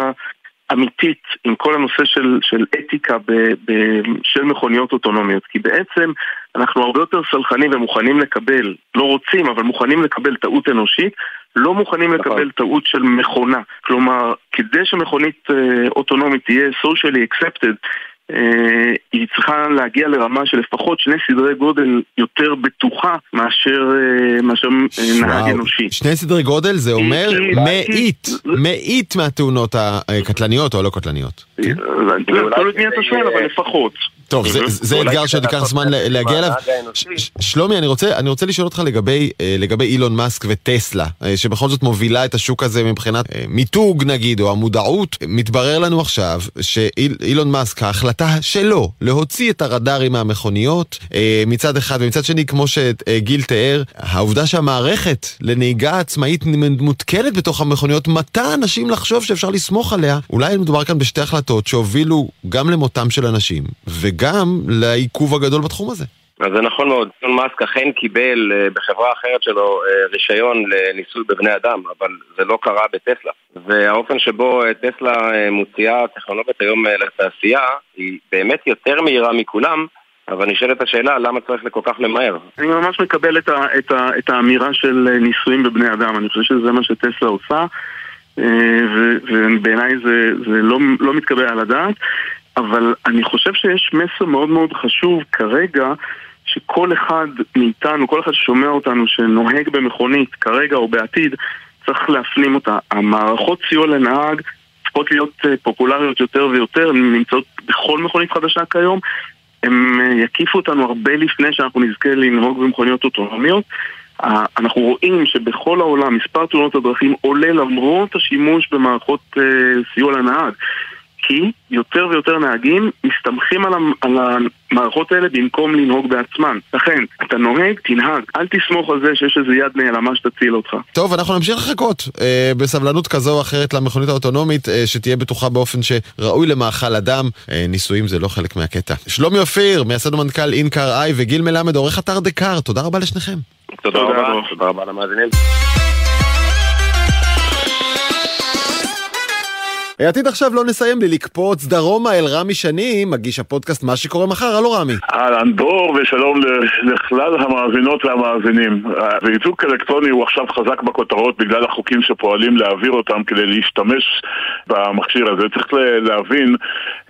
אמיתית עם כל הנושא של, של אתיקה ב, ב, של מכוניות אוטונומיות, כי בעצם אנחנו הרבה יותר סלחנים ומוכנים לקבל, לא רוצים, אבל מוכנים לקבל טעות אנושית, לא מוכנים לקבל טעות של מכונה. כלומר, כדי שמכונית אה, אוטונומית תהיה socially accepted, היא צריכה להגיע לרמה של לפחות שני סדרי גודל יותר בטוחה מאשר, אה, מאשר אה, נהג. אנושי. שני סדרי גודל זה אומר מאית, מאית מהתאונות הקטלניות או הלא קטלניות. תלוי את מי אתה שואל, אבל לפחות. טוב, זה, זה אולי אתגר שעוד ייקח לעשות זמן את ל- זה להגיע אליו. שלומי, אני רוצה, אני רוצה לשאול אותך לגבי, אה, לגבי אילון מאסק וטסלה, אה, שבכל זאת מובילה את השוק הזה מבחינת אה, מיתוג נגיד, או המודעות. מתברר לנו עכשיו שאילון מאסק, ההחלטה שלו להוציא את הרדארים מהמכוניות, מצד אחד, ומצד שני, כמו שגיל תיאר, העובדה שהמערכת לנהיגה עצמאית מותקנת בתוך המכוניות, מטה אנשים לחשוב שאפשר לסמוך עליה. אולי מדובר כאן בשתי החלטות שהובילו גם למותם של אנשים, וגם לעיכוב הגדול בתחום הזה. אז זה נכון מאוד, אילון מאסק אכן קיבל אה, בחברה אחרת שלו אה, רישיון לניסוי בבני אדם, אבל זה לא קרה בטסלה. והאופן שבו אה, טסלה אה, מוציאה טכנולוגיות היום לתעשייה היא באמת יותר מהירה מכולם, אבל נשאלת השאלה למה צריך כל כך למהר. אני ממש מקבל את, ה, את, ה, את האמירה של ניסויים בבני אדם, אני חושב שזה מה שטסלה עושה, ובעיניי זה, זה לא, לא מתקבל על הדעת, אבל אני חושב שיש מסר מאוד מאוד חשוב כרגע, שכל אחד מאיתנו, כל אחד ששומע אותנו שנוהג במכונית כרגע או בעתיד, צריך להפנים אותה. המערכות סיוע לנהג צריכות להיות אה, פופולריות יותר ויותר, הן נמצאות בכל מכונית חדשה כיום. הם אה, יקיפו אותנו הרבה לפני שאנחנו נזכה לנהוג במכוניות אוטונומיות. אנחנו רואים שבכל העולם מספר תאונות הדרכים עולה למרות השימוש במערכות אה, סיוע לנהג. כי יותר ויותר נהגים מסתמכים על, המ- על המערכות האלה במקום לנהוג בעצמם. לכן, אתה נוהג, תנהג. אל תסמוך על זה שיש איזה יד נעלמה שתציל אותך. טוב, אנחנו נמשיך לחכות אה, בסבלנות כזו או אחרת למכונית האוטונומית, אה, שתהיה בטוחה באופן שראוי למאכל אדם. אה, ניסויים זה לא חלק מהקטע. שלומי אופיר, מייסד ומנכ"ל אינקר איי, וגיל מלמד, עורך אתר דקאר, תודה רבה לשניכם. תודה רבה, תודה רבה למאזינים. עתיד עכשיו לא נסיים לי לקפוץ דרומה אל רמי שני, מגיש הפודקאסט מה שקורה מחר, הלו רמי. אהלן דור ושלום לכלל המאזינות והמאזינים. האיזוק אלקטרוני הוא עכשיו חזק בכותרות בגלל החוקים שפועלים להעביר אותם כדי להשתמש במכשיר הזה. צריך להבין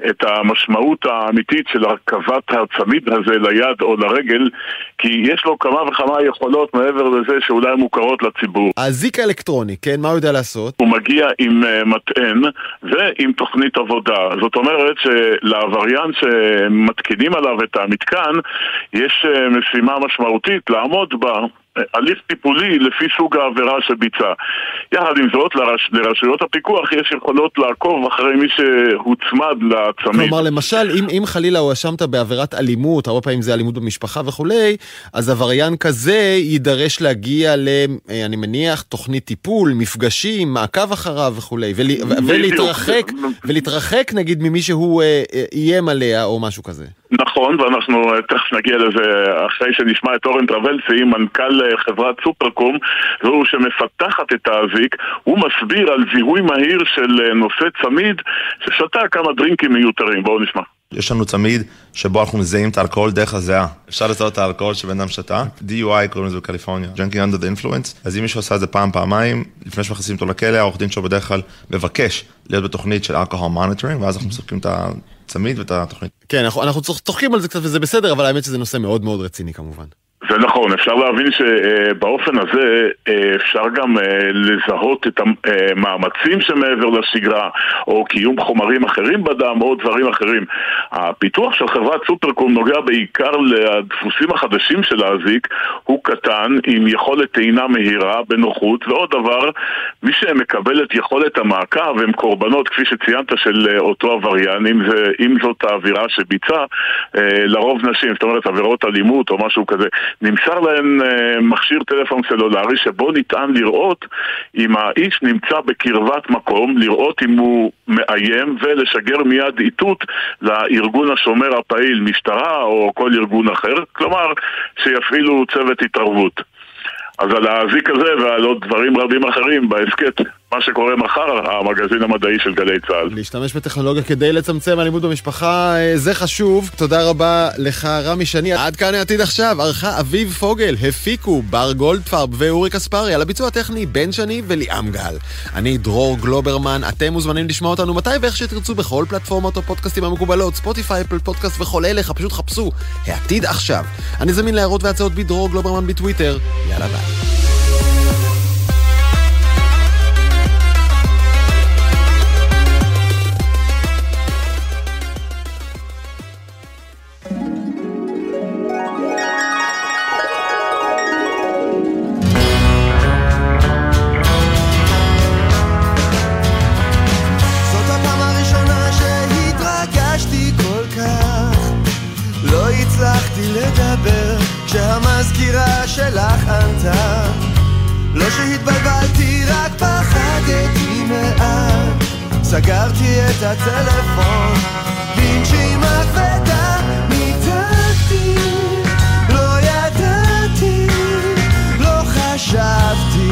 את המשמעות האמיתית של הרכבת הצמיד הזה ליד או לרגל, כי יש לו כמה וכמה יכולות מעבר לזה שאולי מוכרות לציבור. האזיק האלקטרוני, כן, מה הוא יודע לעשות? הוא מגיע עם uh, מטען ועם תוכנית עבודה. זאת אומרת שלעבריין שמתקינים עליו את המתקן, יש uh, משימה משמעותית לעמוד בה. הליך טיפולי לפי סוג העבירה שביצע. יחד עם זאת, לרש... לרשויות הפיקוח יש יכולות לעקוב אחרי מי שהוצמד לצמיד. כלומר, למשל, אם, אם חלילה הואשמת בעבירת אלימות, הרבה פעמים זה אלימות במשפחה וכולי, אז עבריין כזה יידרש להגיע ל... אה, אני מניח, תוכנית טיפול, מפגשים, מעקב אחריו וכולי, ול... ולהתרחק, ולהתרחק נגיד ממי שהוא אה, אה, איים עליה או משהו כזה. נכון, ואנחנו תכף נגיע לזה אחרי שנשמע את אורן טרבלסי, מנכ"ל חברת סופרקום, והוא שמפתחת את האזיק, הוא מסביר על זיהוי מהיר של נושא צמיד ששתה כמה דרינקים מיותרים. בואו נשמע. יש לנו צמיד שבו אנחנו מזהים את האלכוהול דרך הזיעה. אפשר לזהות את האלכוהול שבן אדם שתה. DUI קוראים לזה בקליפורניה, Drinking Under the Influence. אז אם מישהו עשה את זה פעם, פעמיים, לפני שמכניסים אותו לכלא, העורך דין שלו בדרך כלל מבקש להיות בתוכנית של alcohol monitoring, ואז אנחנו מספקים את הצמיד ואת התוכנית. כן, אנחנו צוחקים על זה קצת וזה בסדר, אבל האמת שזה נושא מאוד מאוד רציני כמובן. זה נכון, אפשר להבין שבאופן הזה אפשר גם לזהות את המאמצים שמעבר לשגרה, או קיום חומרים אחרים בדם, או דברים אחרים. הפיתוח של חברת סופרקום נוגע בעיקר לדפוסים החדשים של האזיק, הוא קטן, עם יכולת טעינה מהירה, בנוחות, ועוד דבר, מי שמקבל את יכולת המעקב הם קורבנות, כפי שציינת, של אותו עבריין, אם, זה, אם זאת האווירה שביצע, לרוב נשים, זאת אומרת עבירות אלימות או משהו כזה. נמסר להם uh, מכשיר טלפון סלולרי שבו ניתן לראות אם האיש נמצא בקרבת מקום, לראות אם הוא מאיים ולשגר מיד איתות לארגון השומר הפעיל, משטרה או כל ארגון אחר, כלומר שיפעילו צוות התערבות. אז על האזיק הזה ועל עוד דברים רבים אחרים בהסכת, מה שקורה מחר, המגזין המדעי של גלי צה"ל. להשתמש בטכנולוגיה כדי לצמצם אלימות במשפחה, זה חשוב. תודה רבה לך, רמי שני. עד כאן העתיד עכשיו, ערכה אביב פוגל, הפיקו בר גולדפרב ואורי קספרי, על הביצוע הטכני בן שני וליאם גל. אני דרור גלוברמן, אתם מוזמנים לשמוע אותנו מתי ואיך שתרצו בכל פלטפורמות הפודקאסטים המקובלות, ספוטיפיי, אפל פודקאסט וכל אלה, פשוט חפשו העתיד עכשיו. אני זמין להערות והצעות בדרור גלוברמן בטוויטר. יאללה ביי. לדבר כשהמזכירה שלך ענתה. לא שהתבלבלתי, רק פחדתי מעט. סגרתי את הטלפון בנשימה כבדה ניתקתי. לא ידעתי, לא חשבתי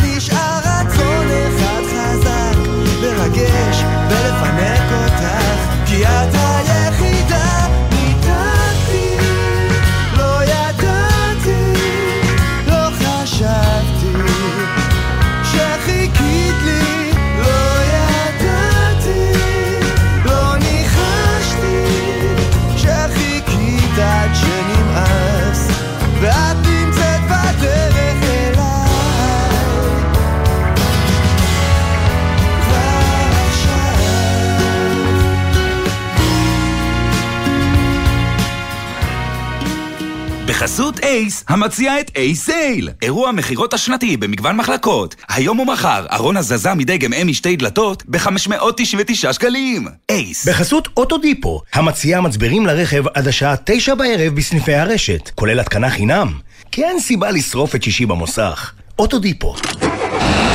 בחסות אייס, המציע את אייס סייל. אירוע מכירות השנתי במגוון מחלקות. היום ומחר, ארון הזזה מדגם אמי שתי דלתות ב-599 שקלים. אייס. בחסות אוטודיפו, המציעה מצברים לרכב עד השעה תשע בערב בסניפי הרשת, כולל התקנה חינם. כי אין סיבה לשרוף את שישי במוסך. אוטודיפו.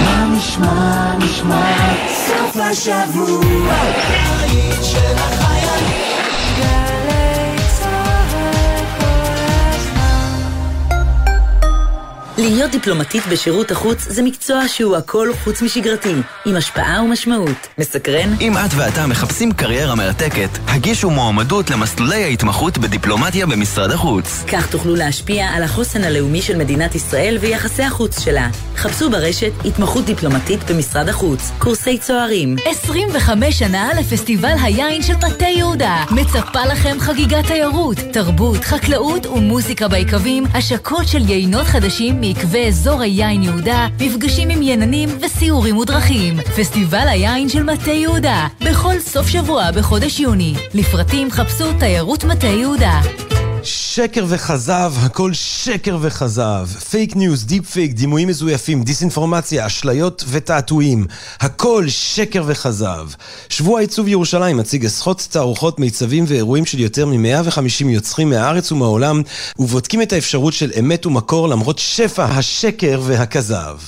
מה נשמע, נשמע, סוף השבוע, של החיילים. להיות דיפלומטית בשירות החוץ זה מקצוע שהוא הכל חוץ משגרתי, עם השפעה ומשמעות. מסקרן? אם את ואתה מחפשים קריירה מרתקת, הגישו מועמדות למסלולי ההתמחות בדיפלומטיה במשרד החוץ. כך תוכלו להשפיע על החוסן הלאומי של מדינת ישראל ויחסי החוץ שלה. חפשו ברשת התמחות דיפלומטית במשרד החוץ, קורסי צוערים. 25 שנה לפסטיבל היין של מטה יהודה. מצפה לכם חגיגת תיירות, תרבות, חקלאות ומוזיקה ביקבים, השקות של יינות חדשים מעקבי אזור היין יהודה, מפגשים עם יננים וסיורים ודרכים. פסטיבל היין של מטה יהודה, בכל סוף שבוע בחודש יוני. לפרטים חפשו תיירות מטה יהודה. שקר וכזב, הכל שקר וכזב. fake news, deep fake, דימויים מזויפים, דיסאינפורמציה, אשליות ותעתועים. הכל שקר וכזב. שבוע עיצוב ירושלים מציג עשרות תערוכות, מיצבים ואירועים של יותר מ-150 יוצרים מהארץ ומהעולם, ובודקים את האפשרות של אמת ומקור למרות שפע השקר והכזב.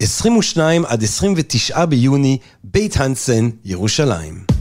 22 עד 29 ביוני, בית הנסן, ירושלים.